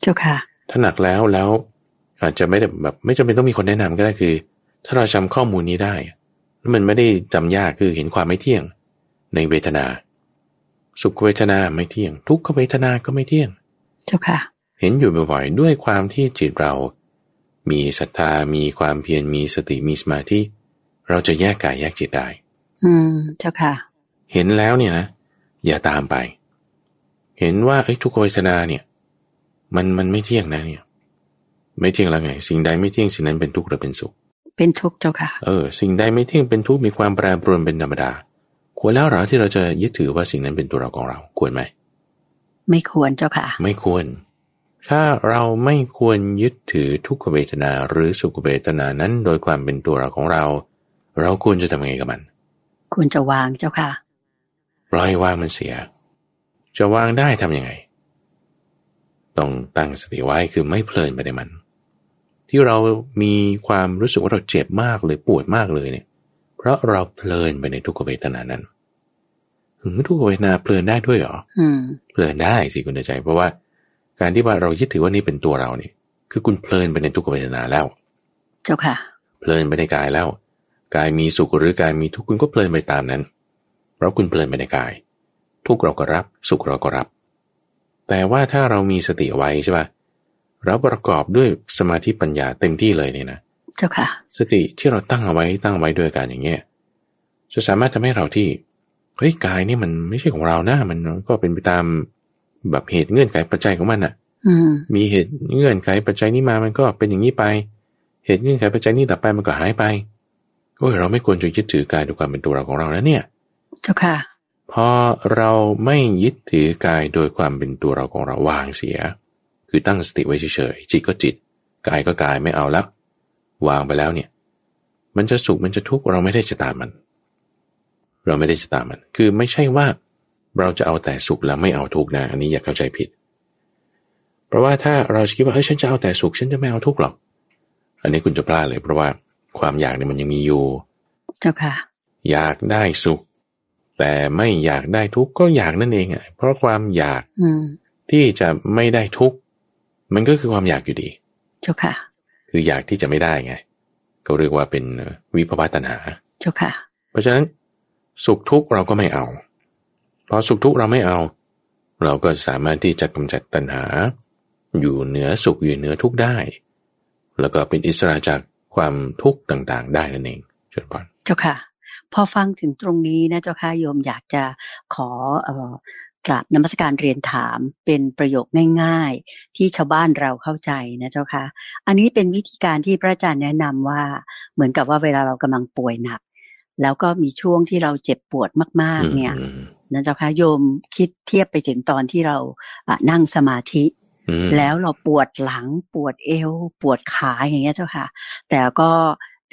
เจ้าค่ะ ถ้าหนักแล้วแล้วอาจจะไม่ได้แบบไม่จำเป็นต้องมีคนแนะนำก็ได้คือ ถ้าเราจำข้อมูลนี้ได้มันไม่ได้จำยากคือเห็นความไม่เที่ยง ในเวทนา สุขเวทนาไม่เที่ยง ทุกขเวทนาก็ไม่เที่ยง เจ้าค่ะ เห็นอยู่บ่อยๆด้วยความที่จิตเรา มีศรัทธา มีความเพียร มีสติ มีสมาธิ เราจะแยกกายแยกจิตได้ อืม เจ้าค่ะ เห็นแล้วเนี่ยนะ อย่าตามไป เห็นว่าไอ้ทุกขเวทนาเนี่ย มันมันไม่เที่ยงนะเนี่ย ไม่เที่ยงแล้วไง สิ่งใดไม่เที่ยงสิ่งนั้นเป็นทุกข์หรือเป็นสุข เป็นทุกข์เจ้าค่ะ เออ สิ่งใดไม่เที่ยงเป็นทุกข์มีความแปรปรวนเป็นธรรมดา ควรแล้วเหรอที่เราจะยึดถือว่าสิ่งนั้นเป็นตัวเราของเรา ควรไหม ไม่ควรเจ้าค่ะ ไม่ควร ถ้าเราไม่ควรยึดถือทุกขเวทนาหรือสุขเวทนานั้นโดยความเป็นตัวเราของเรา เราควรจะทำยังไงกับมัน ควรจะวางเจ้าค่ะปล่อยวางมันเสีย จะวางได้ทำยังไง ต้องตั้งสติไว้คือไม่เพลินไปในมัน ที่เรามีความรู้สึกว่าเราเจ็บมากเลยปวดมากเลยเนี่ย เพราะเราเพลินไปในทุกขเวทนานั้นถึงทุกขเวทนาเพลินได้ด้วยเหรออืมเพลินได้สิคุณใจ เพราะว่า การที่ว่าเรายึดถือว่านี่เป็นตัวเราเนี่ย คือคุณเพลินไปในทุกขเวทนาแล้ว เจ้าค่ะ เพลินไปในกายแล้ว กายมีสุขหรือกายมีทุกข์คุณก็เพลินไปตามนั้น เพราะคุณเพลินไปในกาย ทุกข์เราก็รับ สุขเราก็รับ แต่ว่าถ้าเรามีสติไว้ใช่ป่ะเราประกอบด้วยสมาธิปัญญาเต็มที่เลยเนี่ยนะ เจ้าค่ะ สติที่เราตั้งเอาไว้ตั้งเอาไว้ด้วยการอย่างเงี้ยจะสามารถทำให้เราที่เฮ้ยกายนี่มันไม่ใช่ของเรานะมันก็เป็นไปตาม แบบเหตุเงื่อนไขปัจจัยของมันอะอืมมีเหตุเงื่อนไขปัจจัยนี้มามันก็เป็นอย่างนี้ไป เหตุเงื่อนไขปัจจัยนี้ต่อไปมันก็หายไปโอ้ยเราไม่ควรจะยึดถือกายด้วยความเป็นตัวเราของเรานะเนี่ย เจ้าค่ะพอเราไม่ยึดถือกายโดยความเป็นตัวเราของเราวางเสีย คือตั้งสติไว้เฉยๆจิตก็จิตกายก็กายไม่เอาแล้ว วางไปแล้วเนี่ย มันจะสุขมันจะทุกข์เราไม่ได้จะตามมัน เราไม่ได้จะตามมัน คือไม่ใช่ว่า เราจะเอาแต่สุขแล้วไม่เอาทุกข์นะอันนี้อย่าเข้าใจผิด เพราะว่าถ้าเราคิดว่าเฮ้ยฉันจะเอาแต่สุขฉันจะไม่เอาทุกข์หรอก อันนี้คุณจะพลาดเลย เพราะว่าความอยากเนี่ยมันยังมีอยู่ เจ้าค่ะ อยากได้สุข แต่ไม่อยากได้ทุกข์ก็อยากนั่นเองอะเพราะความอยากอืมที่จะไม่ได้ทุกข์มันก็คือความอยากอยู่ดี เจ้าค่ะ คืออยากที่จะไม่ได้ไงก็เรียกว่าเป็นวิภวตัณหาเจ้าค่ะ เพราะฉะนั้นสุขทุกข์เราก็ไม่เอาพ อสุขทุกข์เราไม่เอา เราก็สามารถที่จะกำจัดตัณหา อยู่เหนือสุขอยู่เหนือทุกข์ได้ แล้วก็เป็นอิสระจากความทุกข์ต่างๆ ได้นั่นเองเชิญพรเจ้าค่ะ พอฟังถึงตรงนี้นะเจ้าค่ะโยมอยากจะขอเอ่อกราบนมัสการเรียนถามเป็นประโยคง่าย ๆ ที่ชาวบ้านเราเข้าใจนะเจ้าค่ะ อันนี้เป็นวิธีการที่พระอาจารย์แนะนำว่าเหมือนกับว่าเวลาเรากำลังป่วยหนัก แล้วก็มีช่วงที่เราเจ็บปวดมาก ๆ เนี่ยอืม นะเจ้าค่ะโยมคิดเทียบไปถึงตอนที่เราอะนั่งสมาธิอืมแล้วเราปวดหลังปวดเอว ปวดขาอย่างเงี้ยเจ้าค่ะ แต่ก็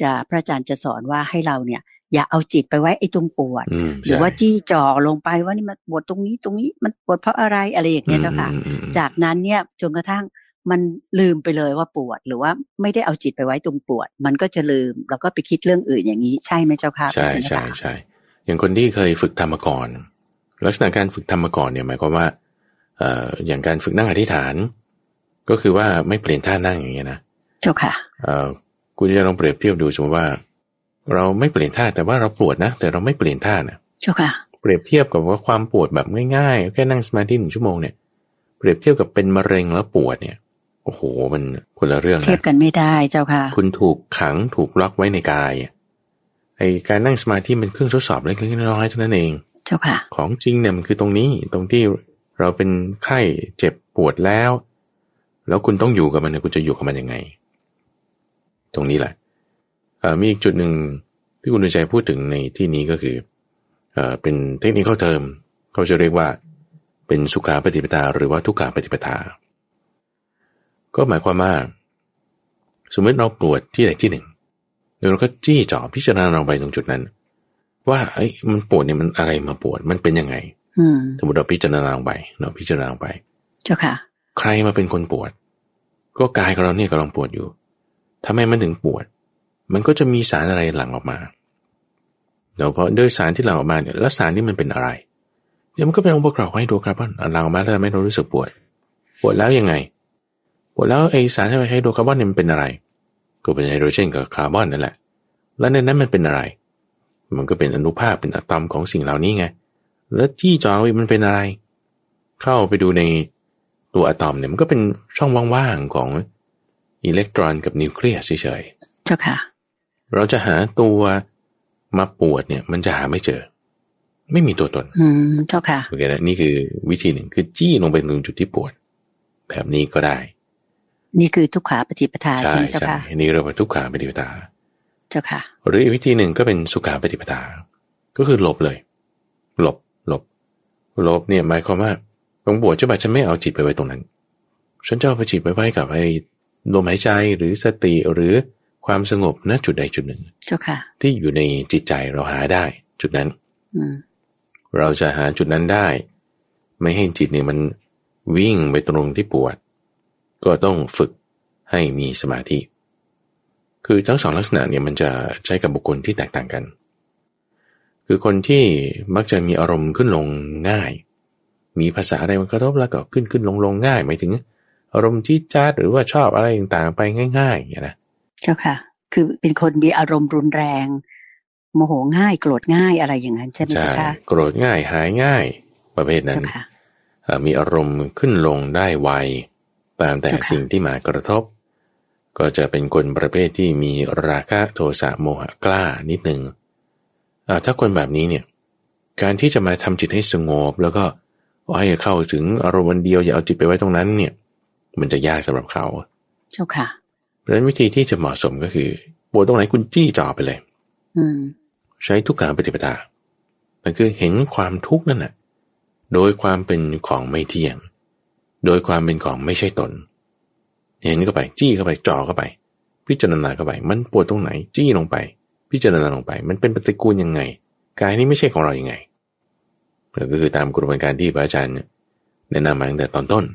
จะพระอาจารย์จะสอนว่าให้เราเนี่ย อย่าเอาจิตไปไว้ไอ้ตรงปวดอืมหรือว่าใช่จี้จ่อลงไปว่านี่มันปวดตรงนี้ตรงนี้มันปวดเพราะอะไรอะไรอย่างเงี้ยเจ้าค่ะอืมอืมอืมจากนั้นเนี่ยจนกระทั่งมันลืมไปเลยว่าปวดหรือว่าไม่ได้เอาจิตไปไว้ตรงปวด มันก็จะลืมแล้วก็ไปคิดเรื่องอื่นอย่างนี้ ใช่ไหมเจ้าค่ะใช่พระอาจารย์ใช่คะใช่อย่างคนที่เคยฝึกธรรมก่อน ลักษณะการฝึกธรรมก่อนเนี่ยหมายความว่าเอ่ออย่างการฝึกนั่งอธิษฐาน ก็คือว่าไม่เปลี่ยนท่านั่งอย่างเงี้ยนะเจ้าค่ะเอ่อคุณจะลองเปรียบเทียบดูสมมติว่า เราไม่เปลี่ยนท่าแต่ว่าเราปวดนะ แต่เราไม่เปลี่ยนท่านะเจ้าค่ะ เปรียบเทียบกับว่าความปวดแบบง่ายๆแค่นั่งสมาธิหนึ่งชั่วโมงเนี่ยเปรียบเทียบกับเป็นมะเร็งแล้วปวดเนี่ยโอ้โหมันคนละเรื่องเทียบนะกันไม่ได้เจ้าค่ะ คุณถูกขังถูกล็อกไว้ในกายไอการนั่งสมาธิมันเครื่องทดสอบเล็กๆน้อยๆเท่านั้นเองเจ้าค่ะ ของจริงเนี่ยมันคือตรงนี้ตรงที่เราเป็นไข้เจ็บปวดแล้ว แล้วคุณต้องอยู่กับมันเนี่ยคุณจะอยู่กับมันยังไง ตรงนี้แหละมีอีกจุดหนึ่งที่คุณดุใจพูดถึงในที่นี้ก็คือเอเป็นเทคนิคเข้าเทอมเขาจะเรียกว่า เป็นสุขาปฏิปทาหรือว่าทุกขาปฏิปทา ก็หมายความว่าสมมติเราปวดที่ใดที่หนึ่งแล้วเราก็จี้จ่อพิจารณาลงไปตรงจุดนั้น ว่าไอ้ยมันปวดเนี่ยมันอะไรมาปวดมันเป็นยังไงอืมสมมติเราพิจารณาลงไปเราพิจารณาลงไป เจ้าค่ะ ใครมาเป็นคนปวด ก็กายของเราเนี่ยกำลังปวดอยู่ทำไมมันถึงปวด มันก็จะมีสารอะไรหลั่งออกมาแล้วพอด้วยสารที่หลั่งออกมาเนี่ยแล้วสารนี่มันเป็นอะไร เดี๋ยวมันก็เป็นองค์ประกอบให้ดูครับว่าหลั่งออกมาแล้วไม่รู้สึกปวด ปวดแล้วยังไง ปวดแล้วไอ้สารที่ไฮโดรคาร์บอนเนี่ยมันเป็นอะไร ก็เป็นไฮโดรเจนกับคาร์บอนนั่นแหละ แล้วในนั้นมันเป็นอะไร มันก็เป็นอนุภาคเป็นอะตอมของสิ่งเหล่านี้ไง แล้วอะตอมมันเป็นอะไร เข้าไปดูในตัวอะตอมเนี่ยมันก็เป็นช่องว่างๆของอิเล็กตรอนกับนิวเคลียสเฉยๆ เจ้าค่ะ เราจะหาตัวมาปวดเนี่ย มันจะหาไม่เจอ ไม่มีตัวตน อืม เจ้าค่ะ โอเคนะนี่คือวิธีหนึ่งคือจี้ลงไปตรงจุดที่ปวด แบบนี้ก็ได้ นี่คือทุกขาปฏิปทาใช่ไหมเจ้าค่ะนี่เรียกว่าทุกขาปฏิปทา เจ้าค่ะ หรืออีกวิธีหนึ่งก็เป็นสุขาปฏิปทา ก็คือหลบเลย หลบหลบหลบเนี่ยหมายความว่าตรงปวดเจ้าบ่าฉันไม่เอาจิตไปไว้ตรงนั้น ฉันจะเอาไปจิตไปไว้กับไอ้ลมหายใจหรือสติหรือความสงบณจุดใดจุดหนึ่งเจ้าค่ะ ที่อยู่ในจิตใจเราหาได้ จุดนั้นเราจะหาจุดนั้นได้ ไม่ให้จิตเนี่ยมันวิ่งไปตรงที่ปวด ก็ต้องฝึกให้มีสมาธิ คือทั้งสองลักษณะเนี่ยมันจะใช้กับบุคคลที่แตกต่างกัน คือคนที่มักจะมีอารมณ์ขึ้นลงง่าย มีภาษาอะไรมันกระทบแล้วก็ขึ้นขึ้นลงลงง่ายหมายถึง อารมณ์จี๊ดจ๊าดหรือว่าชอบอะไรต่างๆไปง่ายๆอย่างนี้นะเจ้าค่ะ คือเป็นคนมีอารมณ์รุนแรง โมโหง่ายโกรธง่ายอะไรอย่างนั้นใช่ไหมคะโกรธง่ายหายง่ายประเภทนั้นมีอารมณ์ขึ้นลงได้ไวตามแต่สิ่งที่มากระทบ ก็จะเป็นคนประเภทที่มีราคะโทสะโมหะกล้านิดหนึ่งถ้าคนแบบนี้เนี่ยการที่จะมาทำจิตให้สงบ แล้วก็ให้เข้าถึงอารมณ์เดียวอย่าเอาจิตไปไว้ตรงนั้นเนี่ย มันจะยากสำหรับเขาเจ้าค่ะเพราะฉะนั้นวิธีที่จะเหมาะสมก็คือปวดตรงไหนคุณจี้จ่อไปเลย อืมใช้ทุกการปฏิปทานั่นคือเห็นความทุกข์นั่นแหะโดยความเป็นของไม่เที่ยง โดยความเป็นของไม่ใช่ตน เห็นเข้าไป จี้เข้าไปจ่อเข้าไป พิจารณาเข้าไป มันปวดตรงไหน จี้ลงไป พิจารณาลงไป มันเป็นปฏิกูลยังไง กายนี้ไม่ใช่ของเรายัางไงก็คือตามกระบวนการที่พระอาจารย์แนะนำมาตั้งแต่ตอนต้น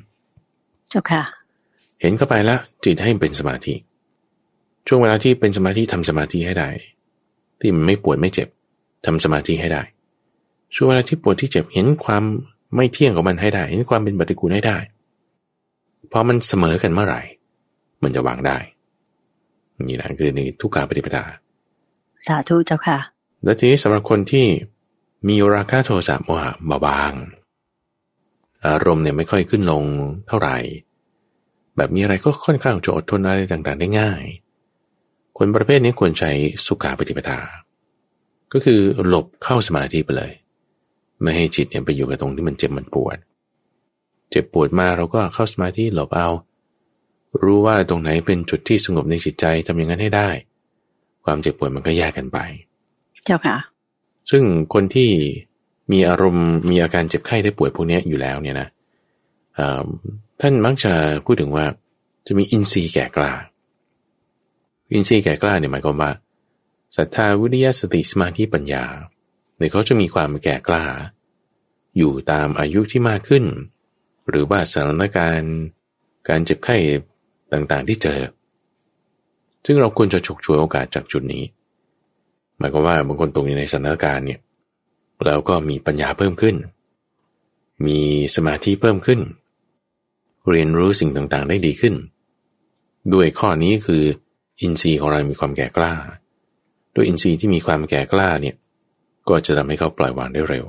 เจ้าค่ะ เห็นเข้าไปแล้วจิตให้เป็นสมาธิ ช่วงเวลาที่เป็นสมาธิทำสมาธิให้ได้ ที่มันไม่ปวดไม่เจ็บทำสมาธิให้ได้ ช่วงเวลาที่ปวดที่เจ็บเห็นความไม่เที่ยงของมันให้ได้ เห็นความเป็นปฏิกูลให้ได้พอมันเสมอกันเมื่อไหร่ มันจะวางได้ นี่นะคือในทุกการปฏิปทา สาธุเจ้าค่ะ และทีนี้สำหรับคนที่มีราคะโทสะโมหะเบาบาง อารมณ์เนี่ยไม่ค่อยขึ้นลงเท่าไหร่ แบบมีอะไรก็ค่อนข้างจะอดทนอะไรต่างๆ ได้ง่าย คนประเภทนี้ควรใช้สุขาปฏิปทา ก็คือหลบเข้าสมาธิไปเลย ไม่ให้จิตเนี่ยไปอยู่กับตรงที่มันเจ็บมันปวด เจ็บปวดมาเราก็เข้าสมาธิหลบเอา รู้ว่าตรงไหนเป็นจุดที่สงบในจิตใจทำอย่างนั้นให้ได้ ความเจ็บปวดมันก็แยกกันไป เจ้าค่ะ ซึ่งคนที่มีอารมณ์มีอาการเจ็บไข้ได้ป่วยพวกนี้อยู่แล้วเนี่ยนะท่านมักจะพูดถึงว่าจะมีอินทรีย์แก่กล้า อินทรีย์แก่กล้าเนี่ยหมายความว่าศรัทธาวิริยะสติสมาธิปัญญาเนี่ยเขาจะมีความแก่กล้า อยู่ตามอายุที่มากขึ้น หรือว่าสถานการณ์ การเจ็บไข้ ต่างๆที่เจอ ซึ่งเราควรจะฉกฉวยโอกาสจากจุดนี้ หมายความว่าบางคนตรงในสถานการณ์เนี่ยแล้วก็มีปัญญาเพิ่มขึ้น มีสมาธิเพิ่มขึ้น เรียนรู้สิ่งต่างๆได้ดีขึ้น ด้วยข้อนี้คืออินทรีย์ของเรามีความแก่กล้า ด้วยอินทรีย์ที่มีความแก่กล้าเนี่ยก็จะทำให้เขาปล่อยวางได้เร็ว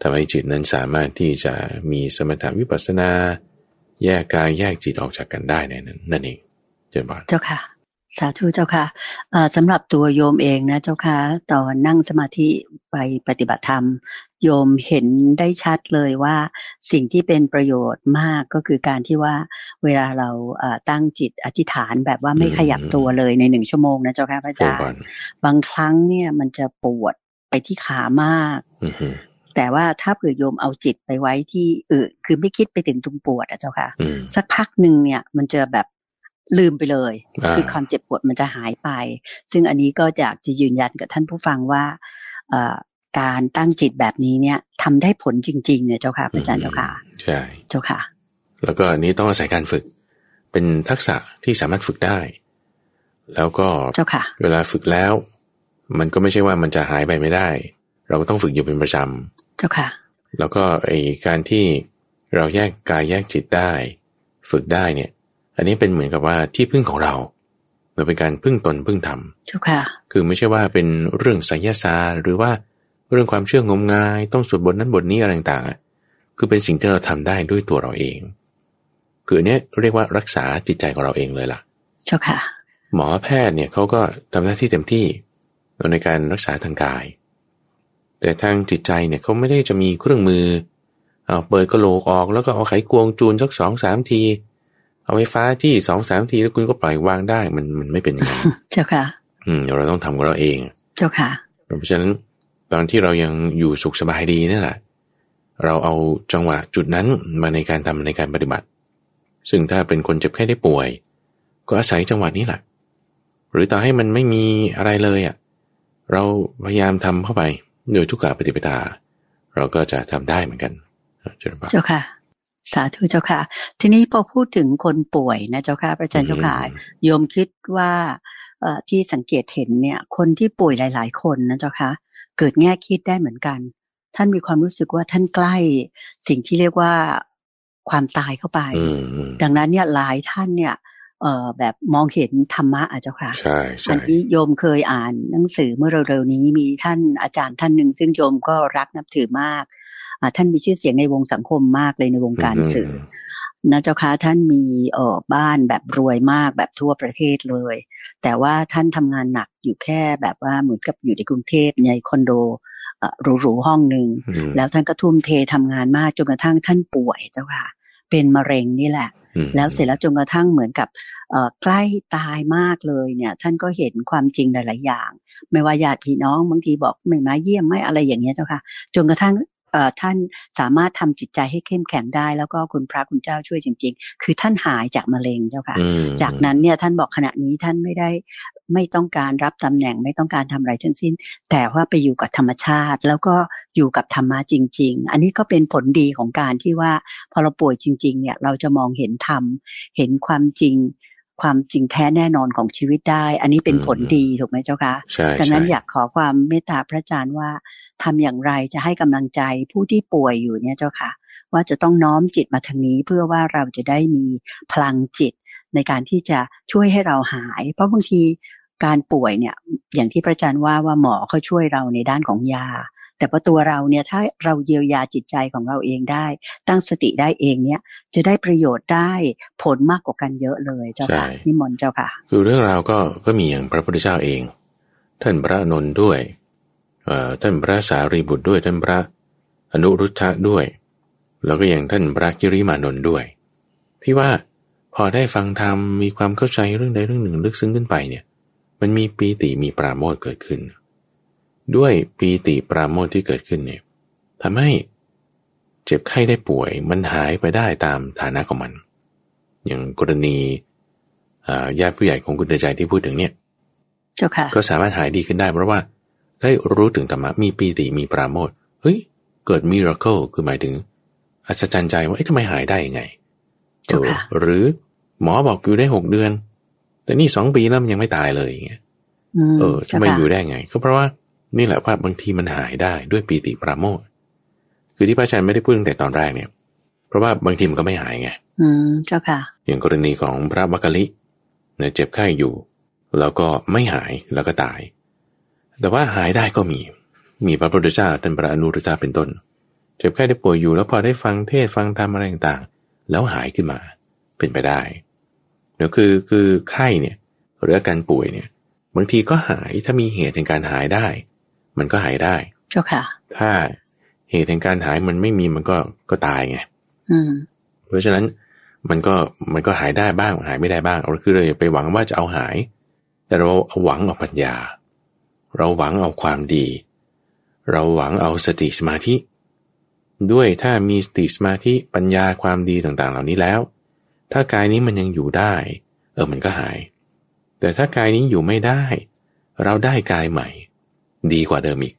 ทำให้จิตนั้นสามารถที่จะมีสมถาวิปัสสนา แยกกายแยกจิตออกจากกันได้ในนั้นนั่นเองเจนบานเจ้าค่ะ สาธุเจ้าค่ะสำหรับตัวโยมเองนะเจ้าค่ะตอนนั่งสมาธิไปปฏิบัติธรรม โยมเห็นได้ชัดเลยว่าสิ่งที่เป็นประโยชน์มากก็คือการที่ว่าเวลาเราตั้งจิตอธิษฐานแบบว่าไม่ขยับตัวเลยในหนึ่งชั่วโมงนะเจ้าค่ะพระอาจารย์บางครั้งเนี่ยมันจะปวดไปที่ขามาก แต่ว่าถ้าเผื่อโยมเอาจิตไปไว้ที่อื่นคือไม่คิดไปถึงตรงปวดอะเจ้าค่ะ สักพักหนึ่งเนี่ยมันจะแบบลืมไปเลย คือความเจ็บปวดมันจะหายไป ซึ่งอันนี้ก็อยากจะยืนยันกับท่านผู้ฟังว่าการตั้งจิตแบบนี้เนี่ยทำได้ผลจริงๆเนี่ยเจ้าค่ะอาจารย์เจ้าค่ะใช่เจ้าค่ะ แล้วก็อันนี้ต้องอาศัยการฝึก เป็นทักษะที่สามารถฝึกได้ แล้วก็เจ้าค่ะ เวลาฝึกแล้ว มันก็ไม่ใช่ว่ามันจะหายไปไม่ได้ เราก็ต้องฝึกอยู่เป็นประจ เจ้าค่ะำแล้วก็ไอการที่เราแยกกายแยกจิตได้ ฝึกได้เนี่ย อันนี้เป็นเหมือนกับว่าที่พึ่งของเราเราเป็นการพึ่งตนพึ่งธรรมเจ้าค่ะ คือไม่ใช่ว่าเป็นเรื่องไสยศาสตร์หรือว่าเรื่องความเชื่องมงาย ต้องสวดบทนั้นบทนี้อะไรต่างๆอะคือเป็นสิ่งที่เราทำได้ด้วยตัวเราเอง คืออนเนี้ยเรียกว่ารักษาจิตใจของเราเองเลยล่ะ เจ้าค่ะ หมอแพทย์เนี่ยเขาก็ทำหน้าที่เต็มที่ในการรักษาทางกาย แต่ทางจิตใจเนี่ยเขาไม่ได้จะมีเครื่องมือเอาเปิดกระโหลกออกแล้วก็เอาไขควงจูนสักสองสามที เอาไฟฟ้าที่สองสามทีแล้วคุณก็ปล่อยวางได้มันมันไม่เป็นอย่างนั้นเจ้าค่ะ อืมเราต้องทำของเราเอง เจ้าค่ะ เพราะฉะนั้นตอนที่เรายังอยู่สุขสบายดีนี่แหละเราเอาจังหวะจุดนั้นมาในการทำในการปฏิบัติ ซึ่งถ้าเป็นคนเจ็บไข้ได้ป่วย ก็อาศัยจังหวะนี้แหละหรือต่อให้มันไม่มีอะไรเลยอะ เราพยายามทำเข้าไป โดยทุกกะปฏิปทา เราก็จะทำได้เหมือนกันเจริญพรเจ้าค่ะ สาธุเจ้าค่ะ ทีนี้พอพูดถึงคนป่วยนะเจ้าค่ะพระอาจารย์เจ้าค่ะโยมคิดว่าเอ่อที่สังเกตเห็นเนี่ย คนที่ป่วยหลาย ๆ คนนะเจ้าค่ะเกิดแง่คิดได้เหมือนกัน ท่านมีความรู้สึกว่าท่านใกล้ สิ่งที่เรียกว่าความตายเข้าไปอืมอืมดังนั้นเนี่ยหลายท่านเนี่ย เอ่อแบบมองเห็นธรรมะอะเจ้าค่ะใช่อัใช่นนี้โยมเคยอ่านหนังสือเมื่อเร็วๆนี้มีท่านอาจารย์ท่านหนึ่งซึ่งโยมก็รักนับถือมากอ่าท่านมีชื่อเสียงในวงสังคมมากเลยในวงการสื่ออนะเจ้าค่ะท่านมีเอ่อบ้านแบบรวยมากแบบทั่วประเทศเลย แต่ว่าท่านทำงานหนักอยู่แค่แบบว่าเหมือนกับอยู่ในกรุงเทพในคอนโดเอ่อหรูๆห้องหนึ่งอืมแล้วท่านก็ทุ่มเททำงานมากจนกระทั่งท่านป่วยเจ้าค่ะ เป็นมะเร็งนี่แหละอืมแล้วเสร็จแล้วจนกระทั่งเหมือนกับเอ่อใกล้ตายมากเลยเนี่ย ท่านก็เห็นความจริงหลาย ๆ อย่าง ไม่ว่าญาติพี่น้องบางทีบอกไม่มาเยี่ยมไม่อะไรอย่างเงี้ยเจ้าค่ะ จนกระทั่งเอ่อท่านสามารถทำจิตใจให้เข้มแข็งได้ แล้วก็คุณพระคุณเจ้าช่วยจริง ๆ คือท่านหายจากมะเร็งเจ้าค่ะอืมจากนั้นเนี่ยท่านบอกขณะนี้ท่านไม่ได้ ไม่ต้องการรับตำแหน่งไม่ต้องการทำอะไรทั้งสิ้น แต่ว่าไปอยู่กับธรรมชาติ แล้วก็อยู่กับธรรมะจริง ๆ อันนี้ก็เป็นผลดีของการที่ว่าพอเราป่วยจริง ๆ เนี่ยเราจะมองเห็นธรรมเห็นความจริง ความจริงแท้แน่นอนของชีวิตได้ อันนี้เป็นผลดีถูกไหมเจ้าคะใช่ดังนั้นใช่อยากขอความเมตตาพระอาจารย์ว่าทำอย่างไรจะให้กำลังใจผู้ที่ป่วยอยู่เนี่ยเจ้าค่ะว่าจะต้องน้อมจิตมาทางนี้เพื่อว่าเราจะได้มีพลังจิตในการที่จะช่วยให้เราหาย เพราะบางที การป่วยเนี่ยอย่างที่พระอาจารย์ว่าว่าหมอเขาช่วยเราในด้านของยา แต่พอตัวเราเนี่ยถ้าเราเยียวยาจิตใจของเราเองได้ ตั้งสติได้เองเนี่ยจะได้ประโยชน์ได้ผลมากกว่ากันเยอะเลยเจ้าค่ะนิมนต์เจ้าค่ะ คือเรื่องราวก็ก็มีอย่างพระพุทธเจ้าเอง ท่านพระนนท์ด้วยเอ่อท่านพระสารีบุตรด้วยท่านพระอนุรุทธะด้วย แล้วก็อย่างท่านพระกิริมานนท์ด้วย ที่ว่าพอได้ฟังธรรมมีความเข้าใจเรื่องใดเรื่องหนึ่งลึกซึ้งขึ้นไปเนี่ย มันมีปีติมีปราโมทย์เกิดขึ้น ด้วยปีติปราโมทย์ที่เกิดขึ้นเนี่ยทำให้เจ็บไข้ได้ป่วยมันหายไปได้ตามฐานะของมัน อย่างกรณีอ่าญาติผู้ใหญ่ของคุณเดชใจที่พูดถึงเนี่ยเจ้าค่ะก็สามารถหายดีขึ้นได้เพราะว่า ได้รู้ถึงธรรมะมีปีติมีปราโมทย์เฮ้ย เกิดมิราเคิลคือหมายถึง อัศจรรย์ใจว่าเอ๊ะทำไมหายได้ยังไงเจ้าค่ะเออหรือหมอบอกอยู่ได้หกเดือน แต่นี่สองปีแล้วมันยังไม่ตายเลยอย่างเงี้ยอืมเออเจ้าทำไมค่ะอยู่ได้ไง ก็เพราะว่านี่แหละว่าบางทีมันหายได้ด้วยปีติปราโมทย์คือที่พระอาจารย์ไม่ได้พูดตั้งแต่ตอนแรกเนี่ย เพราะว่าบางทีมันก็ไม่หายไง อืมเจ้าค่ะ อย่างกรณีของพระมักกะลิเนี่ยเจ็บไข้อยู่ แล้วก็ไม่หายแล้วก็ตาย แต่ว่าหายได้ก็มี มีพระพุทธเจ้าท่านพระอนุรุตตาเป็นต้น เจ็บไข้ได้ป่วยอยู่แล้วพอได้ฟังเทศน์ฟังธรรมอะไรต่างๆ แล้วหายขึ้นมาเป็นไปได้ เดี๋ยวคือคือไข้เนี่ยหรืออาการป่วยเนี่ย บางทีก็หายถ้ามีเหตุในการหายได้ มันก็หายได้เจ้าค่ะ ถ้าเหตุแห่งการหายมันไม่มีมันก็ก็ตายไงอืมเพราะฉะนั้นมันก็มันก็หายได้บ้างหายไม่ได้บ้างเราคือเราอย่าไปหวังว่าจะเอาหาย แต่เราเอาหวังเอาปัญญา เราหวังเอาความดี เราหวังเอาสติสมาธิ ด้วยถ้ามีสติสมาธิปัญญาความดีต่างๆ เหล่านี้แล้ว ถ้ากายนี้มันยังอยู่ได้ เออมันก็หาย แต่ถ้ากายนี้อยู่ไม่ได้ เราได้กายใหม่ ดีกว่าเดิมอีก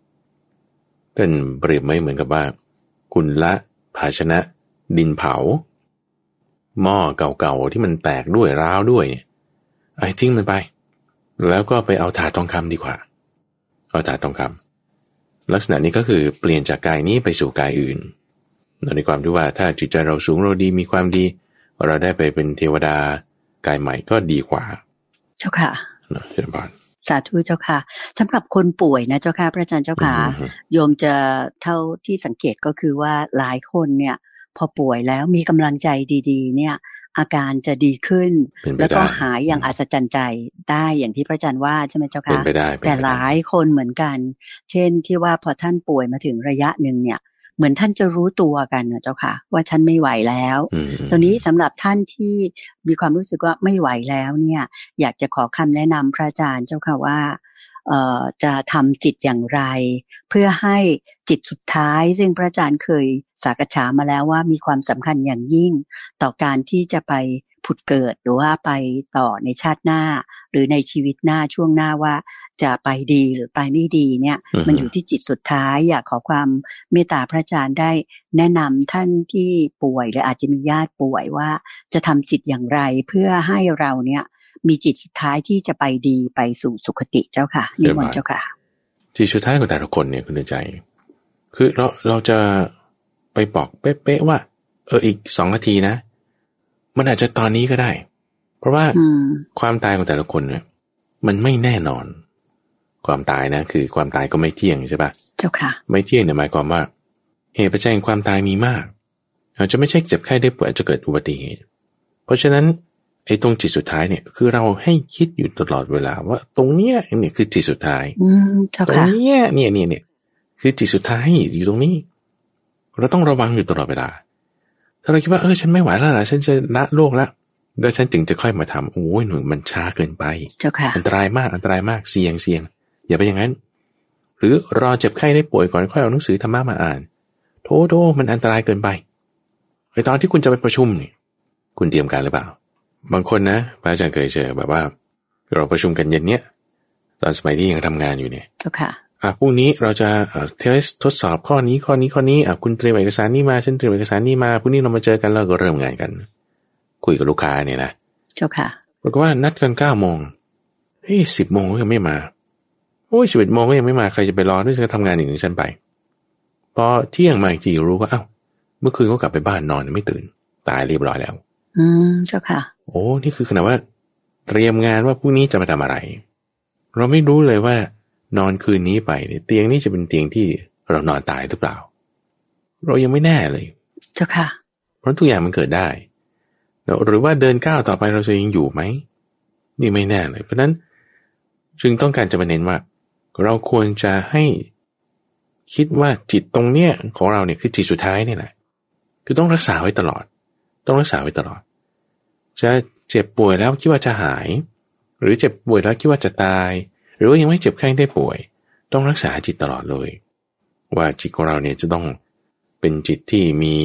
เป็นเปรียบไม่เหมือนกับว่า คุณละภาชนะ ดินเผา หม้อเก่าๆที่มันแตกด้วยร้าวด้วยเนี่ยไอ้ทิ้งมันไป แล้วก็ไปเอาถาดทองคำดีกว่า เอาถาดทองคำลักษณะนี้ก็คือเปลี่ยนจากกายนี้ไปสู่กายอื่น ในความที่ว่าถ้าจิตใจเราสูงเราดีมีความดี เราได้ไปเป็นเทวดากายใหม่ก็ดีกว่า เจ้าค่ะนะเชิญบานสาธุเจ้าค่ะสำหรับคนป่วยนะเจ้าค่ะ พระอาจารย์เจ้าค่ะอืมโยมจะเท่าที่สังเกตก็คือว่าหลายคนเนี่ย พอป่วยแล้วมีกำลังใจดี ๆ เนี่ย อาการจะดีขึ้นเป็นไปแล้วก็ได้หายอย่างอัศจรรย์ใจได้อย่างที่พระอาจารย์ว่าใช่ไหมเจ้าเป็นค่ะไปได้เป็นแต่ไปหได้ลายคนเหมือนกัน เช่นที่ว่าพอท่านป่วยมาถึงระยะหนึ่งเนี่ย เหมือนท่านจะรู้ตัวกันนะเจ้าค่ะ ว่าฉันไม่ไหวแล้วอืมตรงนี้สำหรับท่านที่มีความรู้สึกว่าไม่ไหวแล้วเนี่ย อยากจะขอคำแนะนำพระอาจารย์เจ้าค่ะว่าเอ่อจะทำจิตอย่างไร เพื่อให้จิตสุดท้าย ซึ่งพระอาจารย์เคยสักษามาแล้วว่ามีความสำคัญอย่างยิ่ง ต่อการที่จะไป ผุดเกิดหรือว่าไปต่อในชาติหน้า หรือในชีวิตหน้าช่วงหน้าว่าจะไปดีหรือไปไม่ดีเนี่ยอือฮึมันอยู่ที่จิตสุดท้ายอยากขอความเมตตาพระอาจารย์ได้แนะนำท่านที่ป่วยหรืออาจจะมีญาติป่วยว่าจะทำจิตอย่างไรเพื่อให้เราเนี่ยมีจิตสุดท้ายที่จะไปดีไปสู่สุคติเจ้าค่ะนิมนต์เจ้าค่ะ จิตสุดท้ายของแต่ละคนเนี่ยคุณเดินใจ คือเราเราจะไปบอกเป๊ะๆว่า เอออีกสองนาทีนะ มันอาจจะตอนนี้ก็ได้ เพราะว่าอืมความตายของแต่ละคนเนี่ยมันไม่แน่นอน ความตายนะ คือความตายก็ไม่เที่ยงใช่ปะเจ้าค่ะ ไม่เที่ยงเนี่ยหมายความว่า เหตุปัจจัยแห่งความตายมีมากอาจจะไม่ใช่เจ็บไข้ได้ป่วยอาจจะเกิดอุบัติเหตุ เพราะฉะนั้นไอ้ตรงจิตสุดท้ายเนี่ย คือเราให้คิดอยู่ตลอดเวลา ว่าตรงเนี้ยเนี่ยคือจิตสุดท้ายอืมเจ้าตรงค่ะเนี้ยเนี่ยเนี่ยเนี่ยคือจิตสุดท้ายอยู่ตรงนี้ เราต้องระวังอยู่ตลอดเวลา ถ้าเราคิดว่าเออฉันไม่ไหวแล้วล่ะฉันจะละโลกละแล้วฉันจึงจะค่อยมาทำโอ้ยหนูมันช้าเกินไปเจ้าค่ะอันตรายมากอันตรายมากเสี่ยงเสี่ยง อย่าไปอย่างนั้น หรือรอเจ็บไข้ได้ป่วยก่อนค่อยเอาหนังสือธรรมะมาอ่าน โทโทมันอันตรายเกินไปไอตอนที่คุณจะไปประชุมเนี่ยคุณเตรียมการหรือเปล่า บางคนนะพระอาจารย์เคยเจอแบบว่า เราประชุมกันเย็นเนี้ยตอนสมัยที่ยังทำงานอยู่เนี่ยเจ้าค่ะ อะพรุ่งนี้เราจะเอ่อเทสทดสอบข้อนี้ข้อนี้ข้อนี้อะคุณเตรียมเอกสารนี้มาฉันเตรียมเอกสารนี้มาพรุ่งนี้เรามาเจอกันแล้วก็เริ่มงานกัน คุยกับลูกค้าเนี่ยนะเจ้าค่ะปรากฏว่านัดกันเก้าโมงเฮ้ยสิบโมงก็ยังไม่มาโอ้ยสิบเอ็ดโมงก็ยังไม่มาใครจะไปรอด้วยจะทำงานอย่างนี้ฉันไปพอเที่ยงมาอีกทีรู้ว่าเอ้าเมื่อคืนเขากลับไปบ้านนอนไม่ตื่น ตายเรียบร้อยแล้ว อืมเจ้าค่ะ โอ้นี่คือขนาดว่า เตรียมงานว่าพรุ่งนี้จะมาทำอะไร เราไม่รู้เลยว่า นอนคืนนี้ไปเนี่ยเตียงนี้จะเป็นเตียงที่เรานอนตายหรือเปล่า เรายังไม่แน่เลย เจ้าค่ะ เพราะทุกอย่างมันเกิดได้แล้วหรือว่าเดินก้าวต่อไปเราจะยังอยู่ไหม นี่ไม่แน่เลย เพราะฉะนั้นจึงต้องการจะมาเน้นว่า เราควรจะให้คิดว่าจิตตรงเนี้ยของเราเนี่ยคือจิตสุดท้ายเนี่ยแหละคือต้องรักษาไว้ตลอด ต้องรักษาไว้ตลอด จะเจ็บป่วยแล้วคิดว่าจะหาย หรือเจ็บป่วยแล้วคิดว่าจะตาย หรือว่ายังไม่เจ็บไข้ได้ป่วย ต้องรักษาจิตตลอดเลย ว่าจิตของเราเนี่ยจะต้องเป็นจิตที่มี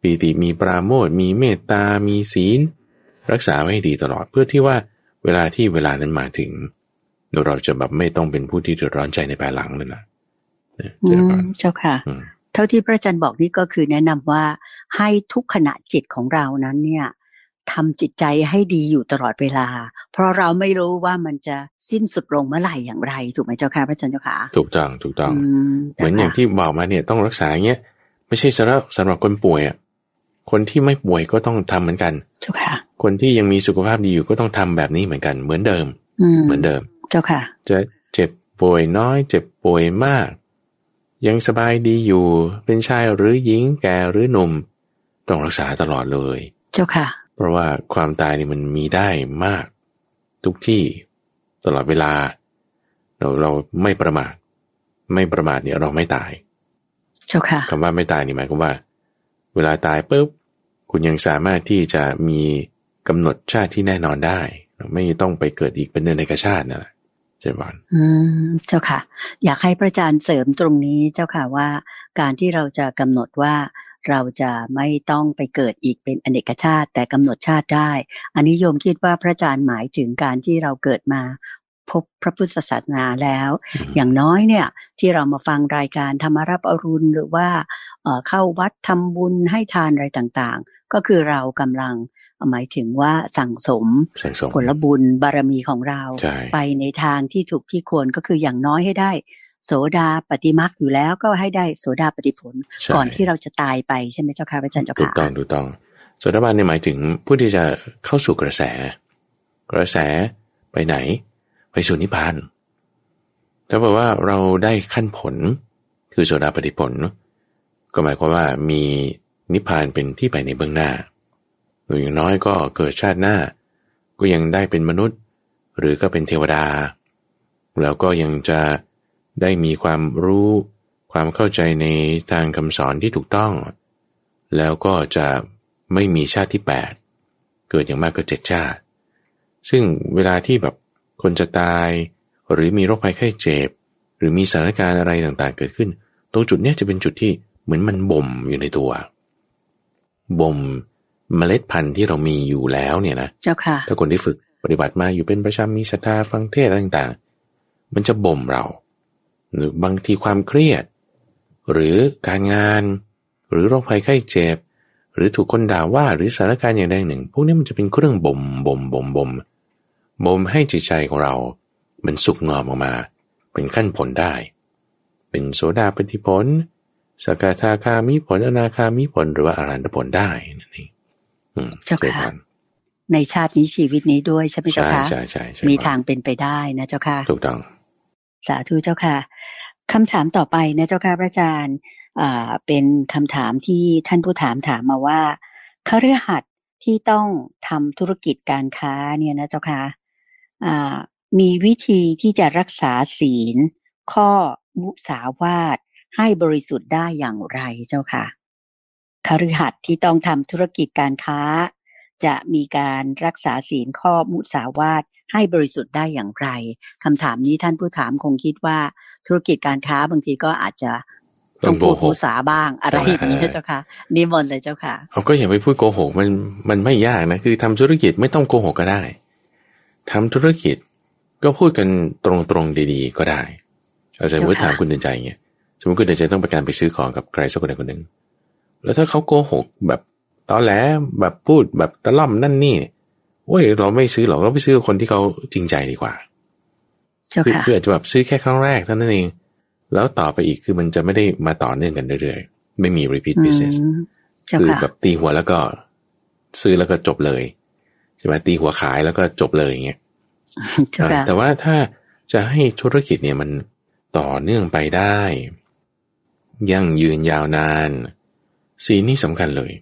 ปีติมีปราโมทย์มีเมตตา มีศีล รักษาไว้ให้ดีตลอดเพื่อที่ว่าเวลาที่เวลานั้นมาถึง เราจะแบบไม่ต้องเป็นผู้ที่เดือดร้อนใจในภายหลังเลยนะเนี่ยอืเจริญมพรเจ้าค่ะอืมเท่าที่พระอาจารย์บอกนี่ก็คือแนะนำว่าให้ทุกขณะจิตของเรานั้นเนี่ย ทำจิตใจให้ดีอยู่ตลอดเวลา เพราะเราไม่รู้ว่ามันจะสิ้นสุดลงเมื่อไหร่อย่างไร ถูกไหมเจ้าค่ะพระอาจารย์เจ้าค่ะถูกต้องถูกต้องอืมเหมือนอย่างที่บอกมาเนี่ยต้องรักษาอย่างเงี้ยไม่ใช่สำหรับสำหรับคนป่วยอะคนที่ไม่ป่วยก็ต้องทำเหมือนกันเจ้าค่ะ คนที่ยังมีสุขภาพดีอยู่ก็ต้องทำแบบนี้เหมือนกัน เหมือนเดิมอืมเหมือนเดิม เจ้าค่ะ จะเจ็บป่วยน้อย เจ็บป่วยมาก ยังสบายดีอยู่เป็นชายหรือหญิงแก่หรือหนุ่ม ต้องรักษาตลอดเลย เจ้าค่ะ เพราะว่าความตายนี่มันมีได้มาก ทุกที่ตลอดเวลา เราเราไม่ประมาท ไม่ประมาทเนี่ยเราไม่ตายเจ้าค่ะคำว่าไม่ตายนี่หมายความว่า เวลาตายปุ๊บคุณยังสามารถที่จะมีกำหนดชาติที่แน่นอนได้ ไม่ต้องไปเกิดอีกเป็นเนในกชาตินั่นแหละเช่นวันอืมเจ้าค่ะ อยากให้พระอาจารย์เสริมตรงนี้เจ้าค่ะว่า การที่เราจะกำหนดว่า เราจะไม่ต้องไปเกิดอีกเป็นอเนกชาติ แต่กำหนดชาติได้ อันนี้โยมคิดว่าพระอาจารย์หมายถึงการที่เราเกิดมาพบพระพุทธศาสนาแล้ว อย่างน้อยเนี่ยที่เรามาฟังรายการธรรมรับอรุณหรือว่าเข้าวัดทำบุญให้ทานอะไรต่างๆ ก็คือเรากำลังหมายถึงว่าสั่งสมผลบุญบารมีของเรา ไปในทางที่ถูกที่ควรก็คืออย่างน้อยให้ได้ โสดาปฏิมักอยู่แล้วก็ให้ได้โสดาปฏิผล ก่อนที่เราจะตายไปใช่ไหมเจ้าค่ะพระอาจารย์เจ้าค่ะถูกต้องถูกต้องโสดาบันเนี่ยหมายถึงผู้ที่จะเข้าสู่กระแส กระแสไปไหน ไปสู่นิพพานถ้าบอกว่าเราได้ขั้นผลคือโสดาปฏิผล ก็หมายความว่ามีนิพพานเป็นที่ไปในเบื้องหน้าหรืออย่างน้อยก็เกิดชาติหน้า ก็ยังได้เป็นมนุษย์ หรือก็เป็นเทวดา แล้วก็ยังจะ ได้มีความรู้ความเข้าใจในทางคำสอนที่ถูกต้อง แล้วก็จะไม่มีชาติที่แปดเกิดอย่างมากก็เจ็ดชาติ ซึ่งเวลาที่แบบคนจะตาย หรือมีโรคภัยไข้เจ็บ หรือมีสถานการณ์อะไรต่างๆ เกิดขึ้น ตรงจุดนี้จะเป็นจุดที่เหมือนมันบ่มอยู่ในตัว บ่มเมล็ดพันธุ์ที่เรามีอยู่แล้วเนี่ยนะเจ้าค่ะถ้าคนที่ฝึกปฏิบัติมาอยู่เป็นประจำมีศรัทธาฟังเทศอะไรต่างๆ มันจะบ่มเรา หรือบางทีความเครียด หรือการงาน หรือโรคภัยไข้เจ็บ หรือถูกคนด่าว่าหรือสถานการณ์อย่างใดหนึ่ง พวกนี้มันจะเป็นเครื่องบ่มบ่มบ่มบ่มบ่มให้จิตใจของเรา มันสุกงอมออกมา เป็นขั้นผลได้ เป็นโสดาปฏิผลสกทาคามิผลอนาคามิผลหรือว่าอารันตผลได้นั่นเองเจ้าค่ะในชาตินี้ชีวิตนี้ด้วยใช่ไหมเจ้าค่ะใช่ใช่ใช่มีทางเป็นไปได้นะเจ้าค่ะถูกต้อง สาธุเจ้าค่ะ คำถามต่อไปนะเจ้าค่ะพระอาจารย์เป็นคำถามที่ท่านผู้ถามถามมาว่าคฤหัสถ์ที่ต้องทำธุรกิจการค้าเนี่ยนะเจ้าค่ะมีวิธีที่จะรักษาศีล ข้อมุสาวาทให้บริสุทธิ์ได้อย่างไรเจ้าค่ะคฤหัสถ์ที่ต้องทำธุรกิจการค้า จะมีการรักษาศีลข้อมุสาวาทให้บริสุทธิ์ได้อย่างไรคำถามนี้ท่านผู้ถามคงคิดว่าธุรกิจการค้าบางทีก็อาจจะต้องพูดภาษาบ้างอะไรอย่างนี้เจ้าค่ะนิมนต์เลยเจ้าค่ะเอาก็อย่าไปพูดโกหกมันมันไม่ยากนะคือทำธุรกิจไม่ต้องโกหกก็ได้ทำธุรกิจก็พูดกันตรงๆดีๆก็ได้อาจารย์ว่าถามคุณเดินใจเงี้ยสมมติคุณเดินใจต้องประกันไปซื้อของกับใครสักคนใดคนหนึ่งแล้วถ้าเขาโกหกแบบ ตอนแหลแบบพูดแบบตะล่อมนั่นนี่โอ้ยเราไม่ซื้อหรอกเราไปซื้อคนที่เขาจริงใจดีกว่าเพื่อจะแบบซื้อแค่ครั้งแรกเท่านั้นเอง แล้วต่อไปอีกคือมันจะไม่ได้มาต่อเนื่องกันเรื่อยๆ ไม่มี repeat business คือแบบตีหัวแล้วก็ซื้อแล้วก็จบเลยใช่ไหมตีหัวขายแล้วก็จบเลยอย่างเงี้ยแต่ว่าถ้าจะให้ธุรกิจเนี่ยมันต่อเนื่องไปได้ ยั่งยืนยาวนานสีนี้สำคัญเลย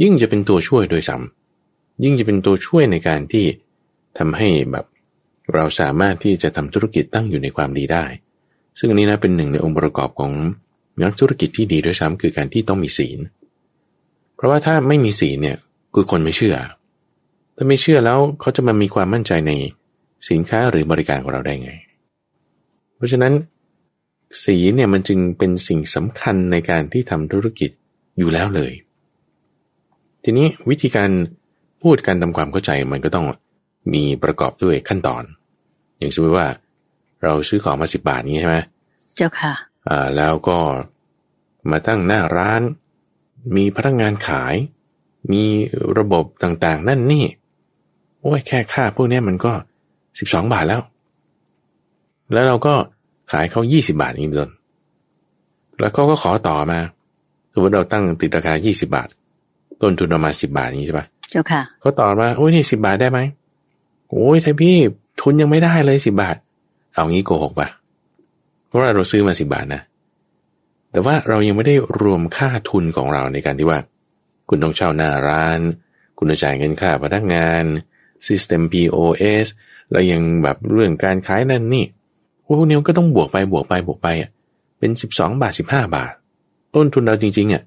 ยิ่งจะเป็นตัวช่วยโดยซ้ำยิ่งจะเป็นตัวช่วยในการที่ทำให้แบบเราสามารถที่จะทำธุรกิจตั้งอยู่ในความดีได้ ซึ่งอันนี้นะเป็นหนึ่งในองค์ประกอบของนักธุรกิจที่ดีด้วยซ้ำคือการที่ต้องมีศีล เพราะว่าถ้าไม่มีศีลเนี่ยคือคนไม่เชื่อ ถ้าไม่เชื่อแล้วเขาจะมามีความมั่นใจในสินค้าหรือบริการของเราได้ไง เพราะฉะนั้นศีลเนี่ยมันจึงเป็นสิ่งสำคัญในการที่ทำธุรกิจอยู่แล้วเลย ทีนี้วิธีการพูดการทำความเข้าใจมันก็ต้องมีประกอบด้วยขั้นตอน อย่างเช่นว่า เราซื้อของมาสิบบาทนี้ใช่ไหมเจ้าค่ะอ่าแล้วก็มาตั้งหน้าร้าน มีพนักงานขาย มีระบบต่างๆ นั่นนี่ โอ้ยแค่ค่าพวกนี้มันก็สิบสองบาทแล้ว แล้วเราก็ขายเขายี่สิบาทนี้เป็นต้นแล้วเขาก็ขอต่อมาสมมติเราตั้งติดราคายี่สิบาท ต้นทุนประมาณสิบาทนี้ใช่ปะเจ้าค่ะเขาต่อมาโอ้ยนี่สิบาทได้ไหมโอ้ยไทพี่ทุนยังไม่ได้เลยสิบาท เอางี้โกหกปะเพราะว่าเราซื้อมาสิบาทนะ แต่ว่าเรายังไม่ได้รวมค่าทุนของเราในการที่ว่า คุณต้องเช่าหน้าร้าน คุณต้องจ่ายเงินค่าพนักงาน System POS แล้วยังแบบเรื่องการขายนั่นนี่พวกนี้ก็ต้องบวกไปบวกไปบวกไปอะเป็นสิบสองบาทสิบห้าบาท ต้นทุนเราจริงๆอะ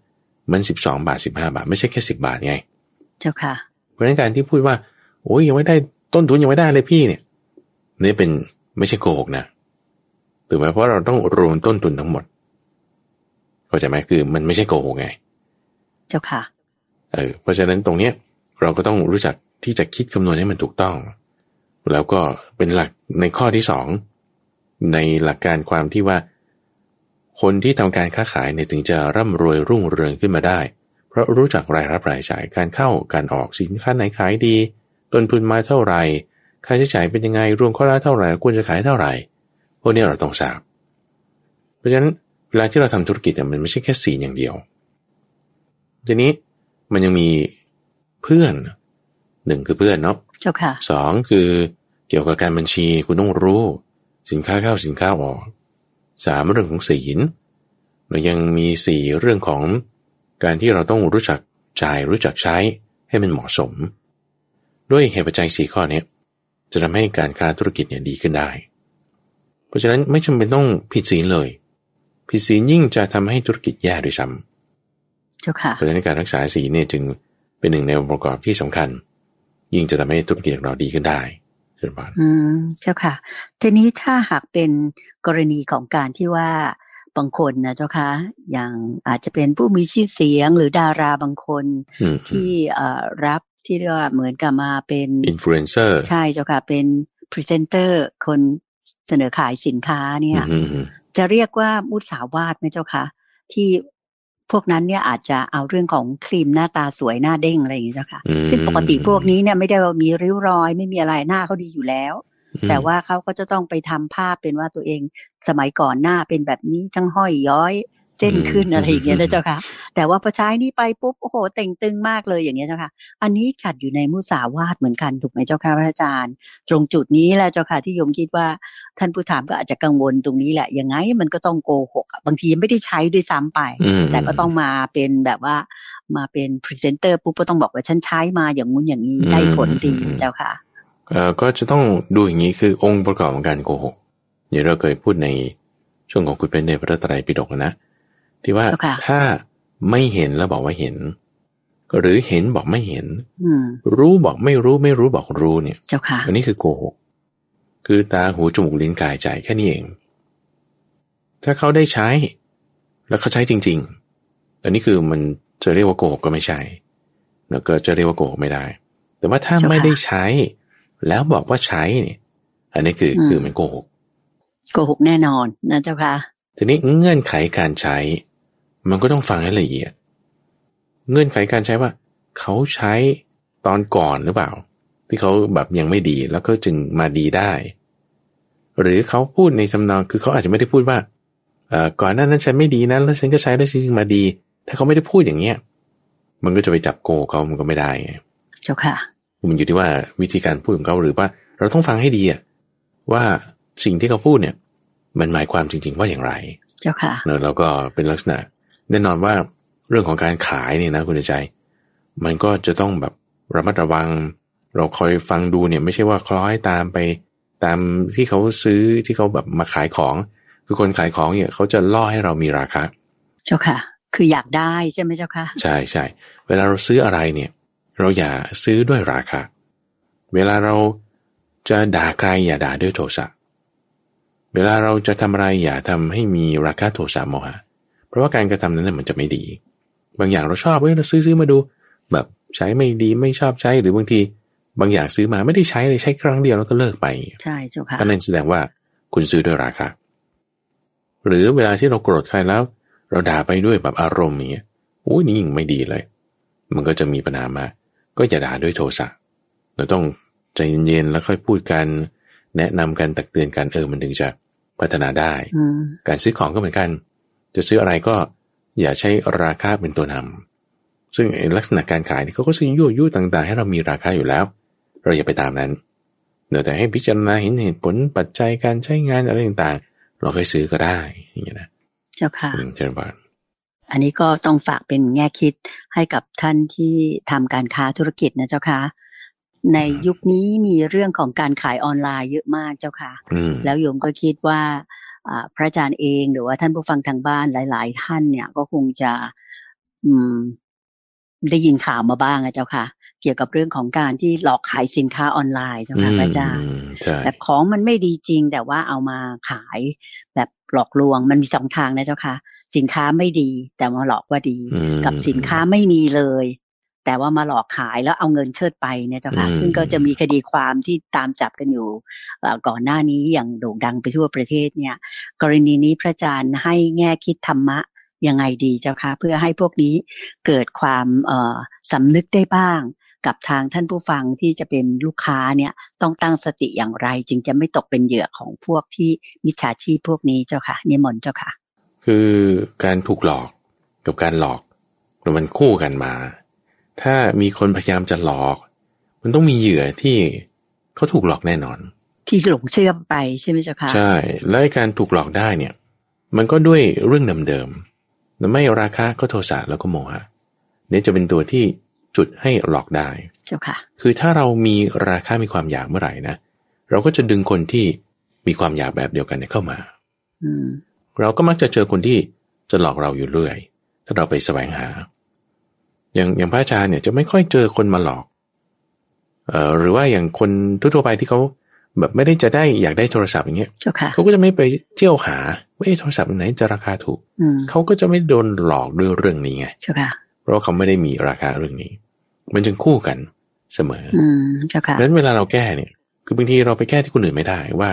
มันสิบสองบาทสิบห้าบาท ไม่ใช่แค่สิบาทไง เจ้าค่ะ เพราะนั้นการที่พูดว่า โอ้ยยังไม่ได้ต้นทุนยังไม่ได้เลยพี่เนี่ยนี่เป็นไม่ใช่โกหกนะถูกไหมเพราะเราต้องรวมต้นทุนทั้งหมดเข้าใจไหมคือมันไม่ใช่โกหกไง เจ้าค่ะ เออเพราะฉะนั้นตรงเนี้ยเราก็ต้องรู้จักที่จะคิดคำนวณให้มันถูกต้อง แล้วก็เป็นหลักในข้อที่สองในหลักการความที่ว่า คนที่ทำการค้าขายเนี่ยถึงจะร่ำรวยรุ่งเรืองขึ้นมาได้ เพราะรู้จักรายรับรายจ่ายการเข้าการออกสินค้าไหนขายดี ต้นทุนมาเท่าไหร่ค่าใช้จ่ายเป็นยังไงรวมข้อละเท่าไหร่ควรจะขายเท่าไหร่พวกนี้เราต้องทราบ เพราะฉะนั้นเวลาที่เราทำธุรกิจมันไม่ใช่แค่สีอย่างเดียว ทีนี้มันยังมีเพื่อนหนึ่งคือเพื่อนเนาะเจ้าค่ะสองคือเกี่ยวกับการบัญชีคุณต้องรู้ สินค้าเข้าสินค้าออก สามเรื่องของศีลเรายังมีสี่เรื่องของการที่เราต้องรู้จักจ่ายรู้จักใช้ให้มันเหมาะสม ด้วยเหตุปัจจัยสี่ข้อนี้จะทำให้การค้าธุรกิจเนี่ยดีขึ้นได้ เพราะฉะนั้นไม่จำเป็นต้องผิดศีลเลย ผิดศีลยิ่งจะทำให้ธุรกิจแย่ด้วยซ้ำเจ้าค่ะเพราะฉะนั้นการรักษาศีลเนี่ยจึงเป็นหนึ่งในองค์ประกอบที่สำคัญ ยิ่งจะทำให้ธุรกิจของเราดีขึ้นได้ เช่นกันอืมเจ้าค่ะ ทีนี้ถ้าหากเป็นกรณีของการที่ว่าบางคนนะเจ้าค่ะอย่างอาจจะเป็นผู้มีชื่อเสียงหรือดาราบางคนที่รับที่เรียกว่าเหมือนกับมาเป็นอินฟลูเอนเซอร์ใช่เจ้าค่ะเป็นพรีเซนเตอร์คนเสนอขายสินค้าเนี่ย จะเรียกว่ามุสาวาทไหมเจ้าค่ะที่ พวกนั้นเนี่ยอาจจะเอาเรื่องของครีมหน้าตาสวยหน้าเด้งอะไรอย่างนี้เจ้าค่ะซึ่งปกติพวกนี้เนี่ยไม่ได้ว่ามีริ้วรอย ไม่มีอะไรหน้าเขาดีอยู่แล้ว แต่ว่าเขาก็จะต้องไปทำภาพเป็นว่าตัวเองสมัยก่อนหน้าเป็นแบบนี้ทั้งห้อยย้อย เส้นขึ้นอะไรอย่างเงี้ยนะเจ้าค่ะ แต่ว่าพอใช้นี่ไปปุ๊บโอ้โหเต่งตึงมากเลยอย่างเงี้ยเจ้าค่ะ อันนี้ขัดอยู่ในมุสาวาทเหมือนกันถูกไหมเจ้าค่ะพระอาจารย์ ตรงจุดนี้แหละเจ้าค่ะที่โยมคิดว่าท่านผู้ถามก็อาจจะกังวลตรงนี้แหละยังไงมันก็ต้องโกหกบางทีไม่ได้ใช้ด้วยซ้ำไป แต่ก็ต้องมาเป็นแบบว่ามาเป็นพรีเซนเตอร์ปุ๊บก็ต้องบอกว่าฉันใช้มาอย่างงู้นอย่างนี้ได้ผลดีเจ้าค่ะเอ่อก็จะต้องดูอย่างนี้คือองค์ประกอบของการโกหกอย่างเราเคยพูดในช่วงของคุณเป็นในพระไตรปิฎกนะ ที่ว่าถ้าไม่เห็นแล้วบอกว่าเห็น หรือเห็นบอกไม่เห็นรู้บอกไม่รู้ไม่รู้บอกรู้เนี่ยเจ้าค่ะอันนี้คือโกหกคือตาหูจมูกลิ้นกายใจแค่นี้เอง ถ้าเขาได้ใช้ แล้วเขาใช้จริง ๆ อันนี้คือมันจะเรียกว่าโกหกก็ไม่ใช่แล้วก็จะเรียกว่าโกหกไม่ได้ แต่ว่าถ้าไม่ได้ใช้ แล้วบอกว่าใช้เนี่ย อันนี้คือคือมันโกหกโกหกแน่นอนนะเจ้าค่ะทีนี้เงื่อนไขการใช้ มันก็ต้องฟังให้ละเอียด เงื่อนไขการใช้ว่า เขาใช้ตอนก่อนหรือเปล่า ที่เขาแบบยังไม่ดีแล้วก็จึงมาดีได้ หรือเขาพูดในสำนองคือเขาอาจจะไม่ได้พูดว่าก่อนหน้านั้นฉันไม่ดีนะแล้วฉันก็ใช้แล้วฉันมาดี ถ้าเขาไม่ได้พูดอย่างเงี้ยมันก็จะไปจับโกเขามันก็ไม่ได้ไงเจ้าค่ะมันอยู่ที่ว่าวิธีการพูดของเขาหรือว่า เราต้องฟังให้ดีอะว่าสิ่งที่เขาพูดเนี่ย มันหมายความจริง ๆ ว่าอย่างไร เจ้าค่ะแล้วก็เป็นลักษณะ แน่นอนว่าเรื่องของการขายเนี่ยนะคุณใจ มันก็จะต้องแบบระมัดระวัง เราคอยฟังดูเนี่ยไม่ใช่ว่าคล้อยตามไป ตามที่เขาซื้อที่เขาแบบมาขายของ คือคนขายของเนี่ยเขาจะล่อให้เรามีราคาเจ้าค่ะ คืออยากได้ใช่ไหมเจ้าค่ะใช่ใช่เวลาเราซื้ออะไรเนี่ย เราอย่าซื้อด้วยราคาเวลาเราจะด่าใครอย่าด่าด้วยโทสะเวลาเราจะทำอะไรอย่าทำให้มีราคาโทสะโมหะ ราะว่าการกระทำนั้นมันจะไม่ดี บางอย่างเราชอบเว้ยเราซื้อซื้อมาดู แบบใช้ไม่ดีไม่ชอบใช้หรือบางที บางอย่างซื้อมาไม่ได้ใช้เลยใช้ครั้งเดียวแล้วก็เลิกไปใช่จ้าค่ะก็นั่นแสดงว่าคุณซื้อด้วยราคาหรือเวลาที่เราโกรธใครแล้ว เราด่าไปด้วยแบบอารมณ์อย่างเงี้ยโอ้ยนี่ยิ่งไม่ดีเลย มันก็จะมีปัญหามา ก็อย่าด่าด้วยโทสะเราต้องใจเย็นๆแล้วค่อยพูดกัน แนะนำกันตักเตือนกันเออมันถึงจะพัฒนาได้ การซื้อของก็เหมือนกัน จะซื้ออะไรก็อย่าใช้ราคาเป็นตัวนำซึ่งลักษณะการขายเขาก็ซื้อยั่วยุต่างๆ ให้เรามีราคาอยู่แล้ว เราอย่าไปตามนั้นเดี๋ยวแต่ให้พิจารณาเห็นเหตุผลปัจจัยการใช้งานอะไรต่างๆ เราค่อยซื้อก็ได้อย่างนี้นะเจ้าค่ะเชิญบานอันนี้ก็ต้องฝากเป็นแง่คิดให้กับท่านที่ทำการค้าธุรกิจนะเจ้าค่ะในยุคนี้มีเรื่องของการขายออนไลน์เยอะมากเจ้าค่ะ แล้วโยมก็คิดว่า พระอาจารย์เอง หรือว่าท่านผู้ฟังทางบ้านหลาย ๆ ท่านเนี่ยก็คงจะอืมได้ยินข่าวมาบ้างอะเจ้าค่ะ เกี่ยวกับเรื่องของการที่หลอกขายสินค้าออนไลน์เจ้าค่ะพระอาจารย์แต่ของมันไม่ดีจริง แต่ว่าเอามาขายแบบหลอกลวงมันมีสองทางนะเจ้าค่ะ สินค้าไม่ดีแต่มาหลอกว่าดี กับสินค้าไม่มีเลย แต่ว่ามาหลอกขายแล้วเอาเงินเชิดไปเนี่ยเจ้าค่ะซึ่งก็จะมีคดีความที่ตามจับกันอยู่ก่อนหน้านี้อย่างโด่งดังไปทั่วประเทศเนี่ย กรณีนี้พระอาจารย์ให้แง่คิดธรรมะยังไงดีเจ้าค่ะเพื่อให้พวกนี้เกิดความสำนึกได้บ้าง กับทางท่านผู้ฟังที่จะเป็นลูกค้าเนี่ยต้องตั้งสติอย่างไร จึงจะไม่ตกเป็นเหยื่อของพวกที่มิจฉาชีพพวกนี้เจ้าค่ะนิมนต์เจ้าค่ะ คือการถูกหลอกกับการหลอกมันคู่กันมา ถ้ามีคนพยายามจะหลอก มันต้องมีเหยื่อที่เขาถูกหลอกแน่นอน ที่หลงเชื่อไปใช่ไหมเจ้าค่ะ ใช่ และการถูกหลอกได้เนี่ย มันก็ด้วยเรื่องเดิมๆแต่ไม่ราคาก็โทสะแล้วก็โมหะเนี่ยจะเป็นตัวที่จุดให้หลอกได้ เจ้าค่ะ คือถ้าเรามีราคามีความอยากเมื่อไหร่นะ เราก็จะดึงคนที่มีความอยากแบบเดียวกันเข้ามาอืมเราก็มักจะเจอคนที่จะหลอกเราอยู่เรื่อย ถ้าเราไปแสวงหา อย่างอย่างพระอาจารย์เนี่ยจะไม่ค่อยเจอคนมาหลอกเอ่อหรือว่าอย่างคนทั่วไปที่เขาแบบไม่ได้จะได้อยากได้โทรศัพท์อย่างเงี้ยเขาก็จะไม่ไปเที่ยวหาว่าโทรศัพท์ไหนจะราคาถูกเขาก็จะไม่โดนหลอกด้วยเรื่องนี้ไงเพราะเขาไม่ได้มีราคาเรื่องนี้ มันจึงคู่กันเสมออืมเจ้าค่ะนั้นเวลาเราแก้เนี่ย คือบางทีเราไปแก้ที่คนอื่นไม่ได้ว่า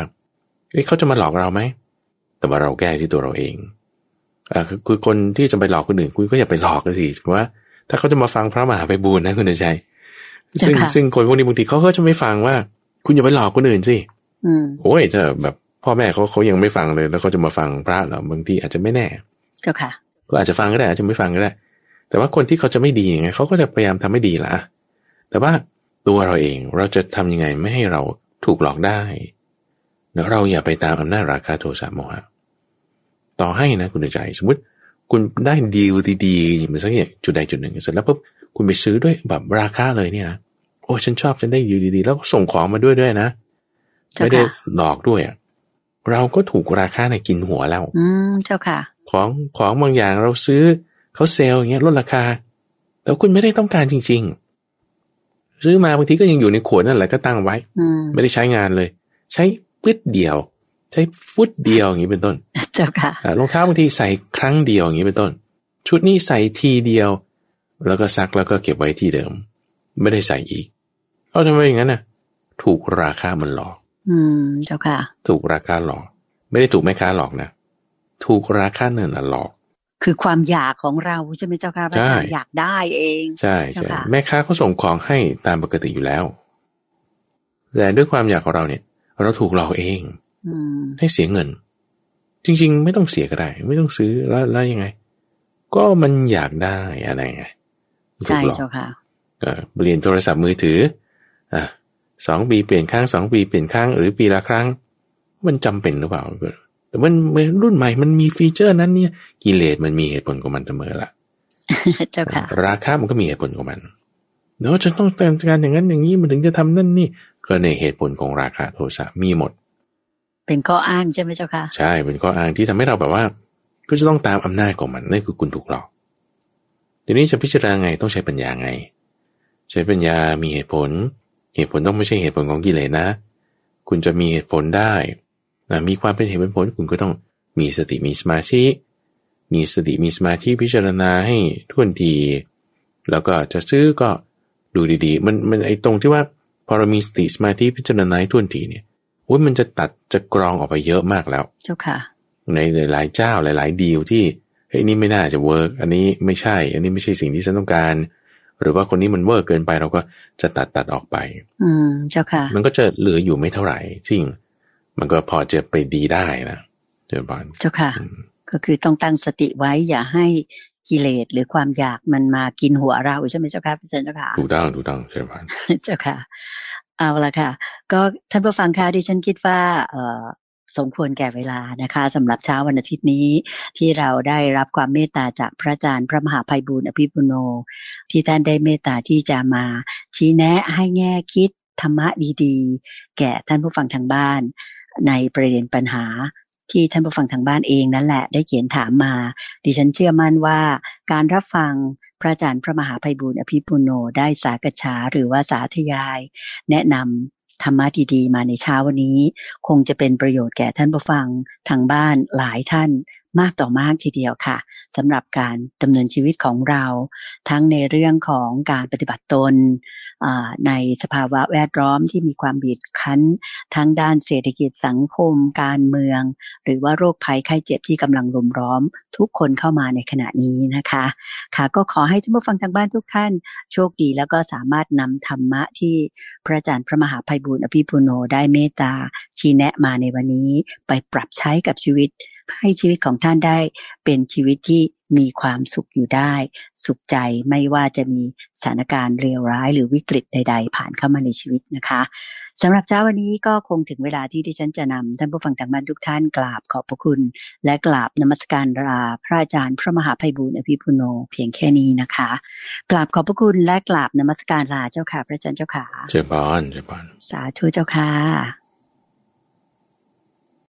เเขาจะมาหลอกเราไหมแต่ว่าเราแก้ที่ตัวเราเองอ่าคือคนที่จะไปหลอกคนอื่นคุณก็อย่าไปหลอกกันสิเพราะว่า ถ้าเขาจะมาฟังพระมหาไปบูรนะคุณใจซึ่งซึ่งคนพวกนี้บางทีเขาก็จะไม่ฟังว่า คุณอย่าไปหลอกคนอื่นสิโอ้ยถ้าแบบพ่อแม่เขาเขายังไม่ฟังเลย แล้วเขาจะมาฟังพระเหรอบางทีอาจจะไม่แน่ เจ้าค่ะ ก็อาจจะฟังก็ได้อาจจะไม่ฟังก็ได้ แต่ว่าคนที่เขาจะไม่ดีไงเขาก็จะพยายามทำให้ดีละแต่ว่าตัวเราเองเราจะทำยังไงไม่ให้เราถูกหลอกได้แล้วเราอย่าไปตามอำนาจราคาโทสะโมหะต่อให้นะคุณใจสมมติ คุณได้ดีลดีๆมันสักอย่างจุดใดจุดหนึ่งเสร็จแล้วปุ๊บคุณไปซื้อด้วยแบบราคาเลยเนี่ยนะโอ้ฉันชอบฉันได้ดีดีๆ แล้วก็ส่งของมาด้วยด้วยนะ ไม่ได้หลอกด้วยอะเราก็ถูกราคาในกินหัวแล้ว อืมเจ้าค่ะ ของของบางอย่างเราซื้อเขาเซลล์อย่างเงี้ยลดราคา แต่คุณไม่ได้ต้องการจริง ๆ ซื้อมาบางทีก็ยังอยู่ในขวดนั่นแหละก็ตั้งไว้ ไม่ได้ใช้งานเลย ใช้ปึ๊ดเดียว ใช้ฟุตเดียวอย่างนี้เป็นต้น เจ้าค่ะรองเท้าบางทีใส่ครั้งเดียวอย่างนี้เป็นต้น ชุดนี้ใส่ทีเดียว แล้วก็ซักแล้วก็เก็บไว้ที่เดิม ไม่ได้ใส่อีก เอาทำไมอย่างนั้นน่ะ ถูกราคามันหลอก อืมเจ้าค่ะ ถูกราคาหลอก ไม่ได้ถูกแม่ค้าหลอกนะถูกราคาเนินหลอก คือความอยากของเราใช่ไหมเจ้าค่ะพระอาจารย์อยากได้เองใช่ใช่แม่ค้าเขาส่งของให้ตามปกติอยู่แล้วแต่ด้วยความอยากของเราเนี่ย เราถูกหลอกเองให้เสียเงิน จริง ๆ ไม่ต้องเสียก็ได้ ไม่ต้องซื้อแล้วแล้วยังไง ก็มันอยากได้อะไรไงใช่เจ้าค่ะเปลี่ยนโทรศัพท์มือถืออะสองปีเปลี่ยนครั้งสองปีเปลี่ยนครั้งหรือปีละครั้ง มันจำเป็นหรือเปล่า แต่มันรุ่นใหม่มันมีฟีเจอร์นั้นเนี่ยกิเลสมันมีเหตุผลของมันเสมอละเจ้าค่ะราคามันก็มีเหตุผลของมันเนาะจะต้องแต่งการอย่างนั้นอย่างนี้มันถึงจะทำนั่นนี่ ก็ในเหตุผลของราคาโทรศัพท์มีหมด เป็นข้ออ้างใช่ไหมเจ้าค่ะ ใช่เป็นข้ออ้างที่ทำให้เราแบบว่า ก็จะต้องตามอำนาจของมันนั่นคือคุณถูกหลอกทีนี้จะพิจารณาไงต้องใช้ปัญญาไง ใช้ปัญญามีเหตุผล เหตุผลต้องไม่ใช่เหตุผลของกิเลสนะ คุณจะมีเหตุผลได้นะมีความเป็นเหตุเป็นผลคุณก็ต้องมีสติมีสมาธิมีสติมีสมาธิพิจารณาให้ถ้วนถี่แล้วก็จะซื้อก็ดูดีๆ มันมันไอ้ตรงที่ว่าพอเรามีสติสมาธิพิจารณาให้ถ้วนถี่เนี่ย อุ้ยมันจะตัดจะกรองออกไปเยอะมากแล้ว เจ้าค่ะ ในหลายๆเจ้าหลาย ๆ ดีลที่เฮ้ยนี่ไม่น่าจะ work อันนี้ไม่ใช่ อันนี้ไม่ใช่สิ่งที่ฉันต้องการ หรือว่าคนนี้มัน work เกินไปเราก็จะตัดตัดออกไป อืมเจ้าค่ะ มันก็จะเหลืออยู่ไม่เท่าไหร่จริง มันก็พอจะไปดีได้นะเจ้าบอลเจ้าค่ะ ก็คือต้องตั้งสติไว้อย่าให้กิเลสหรือความอยากมันมากินหัวเราใช่ไหมเจ้าค่ะพี่เจนเจ้าค่ะถูกต้องถูกต้องเจ้าบอลเจ้าค่ะ เอาละค่ะ ก็ท่านผู้ฟังคะดิฉันคิดว่าสมควรแก่เวลานะคะสำหรับเช้าวันอาทิตย์นี้ ที่เราได้รับความเมตตาจากพระอาจารย์พระมหาภัยบุญอภิปุโน ที่ท่านได้เมตตาที่จะมา ชี้แนะให้แง่คิดธรรมะดีๆ แก่ท่านผู้ฟังทางบ้าน ในประเด็นปัญหาที่ท่านผู้ฟังทางบ้านเองนั่นแหละได้เขียนถามมา ดิฉันเชื่อมั่นว่าการรับฟัง พระอาจารย์พระมหาภัยบุญอภิปุโนได้สากฉาหรือว่าสาธยาย แนะนำธรรมะดีๆ มาในเช้าวันนี้ คงจะเป็นประโยชน์แก่ท่านผู้ฟังทางบ้านหลายท่าน มากต่อมากทีเดียวค่ะสำหรับการดำเนินชีวิตของเรา ทั้งในเรื่องของการปฏิบัติตนในสภาวะแวดล้อมที่มีความบีบคั้น ทั้งด้านเศรษฐกิจสังคม การเมือง หรือว่าโรคภัยไข้เจ็บที่กำลังรุมร้อม ทุกคนเข้ามาในขณะนี้นะคะ ค่ะก็ขอให้ท่านผู้ฟังทางบ้านทุกท่านโชคดีแล้วก็สามารถนำธรรมะที่พระอาจารย์พระมหาภัยบุญอภิปุโนได้เมตตาชี้แนะมาในวันนี้ไปปรับใช้กับชีวิตให้ชีวิตของท่านได้เป็นชีวิตที่มีความสุขอยู่ได้ สุขใจไม่ว่าจะมีสถานการณ์เลวร้ายหรือวิกฤตใด ๆ ผ่านเข้ามาในชีวิตนะคะสำหรับเช้าวันนี้ก็คงถึงเวลาที่ดิฉันจะนำท่านผู้ฟังทางบ้านทุกท่านกราบขอบพระคุณ และกราบนมัสการลาพระอาจารย์พระมหาภัยบุญอภิปุโนเพียงแค่นี้นะคะกราบขอบพระคุณและกราบนมัสการลาเจ้าค่ะ พระอาจารย์เจ้าค่ะเจ้าบานเจ้าบานสาธุเจ้าค่ะ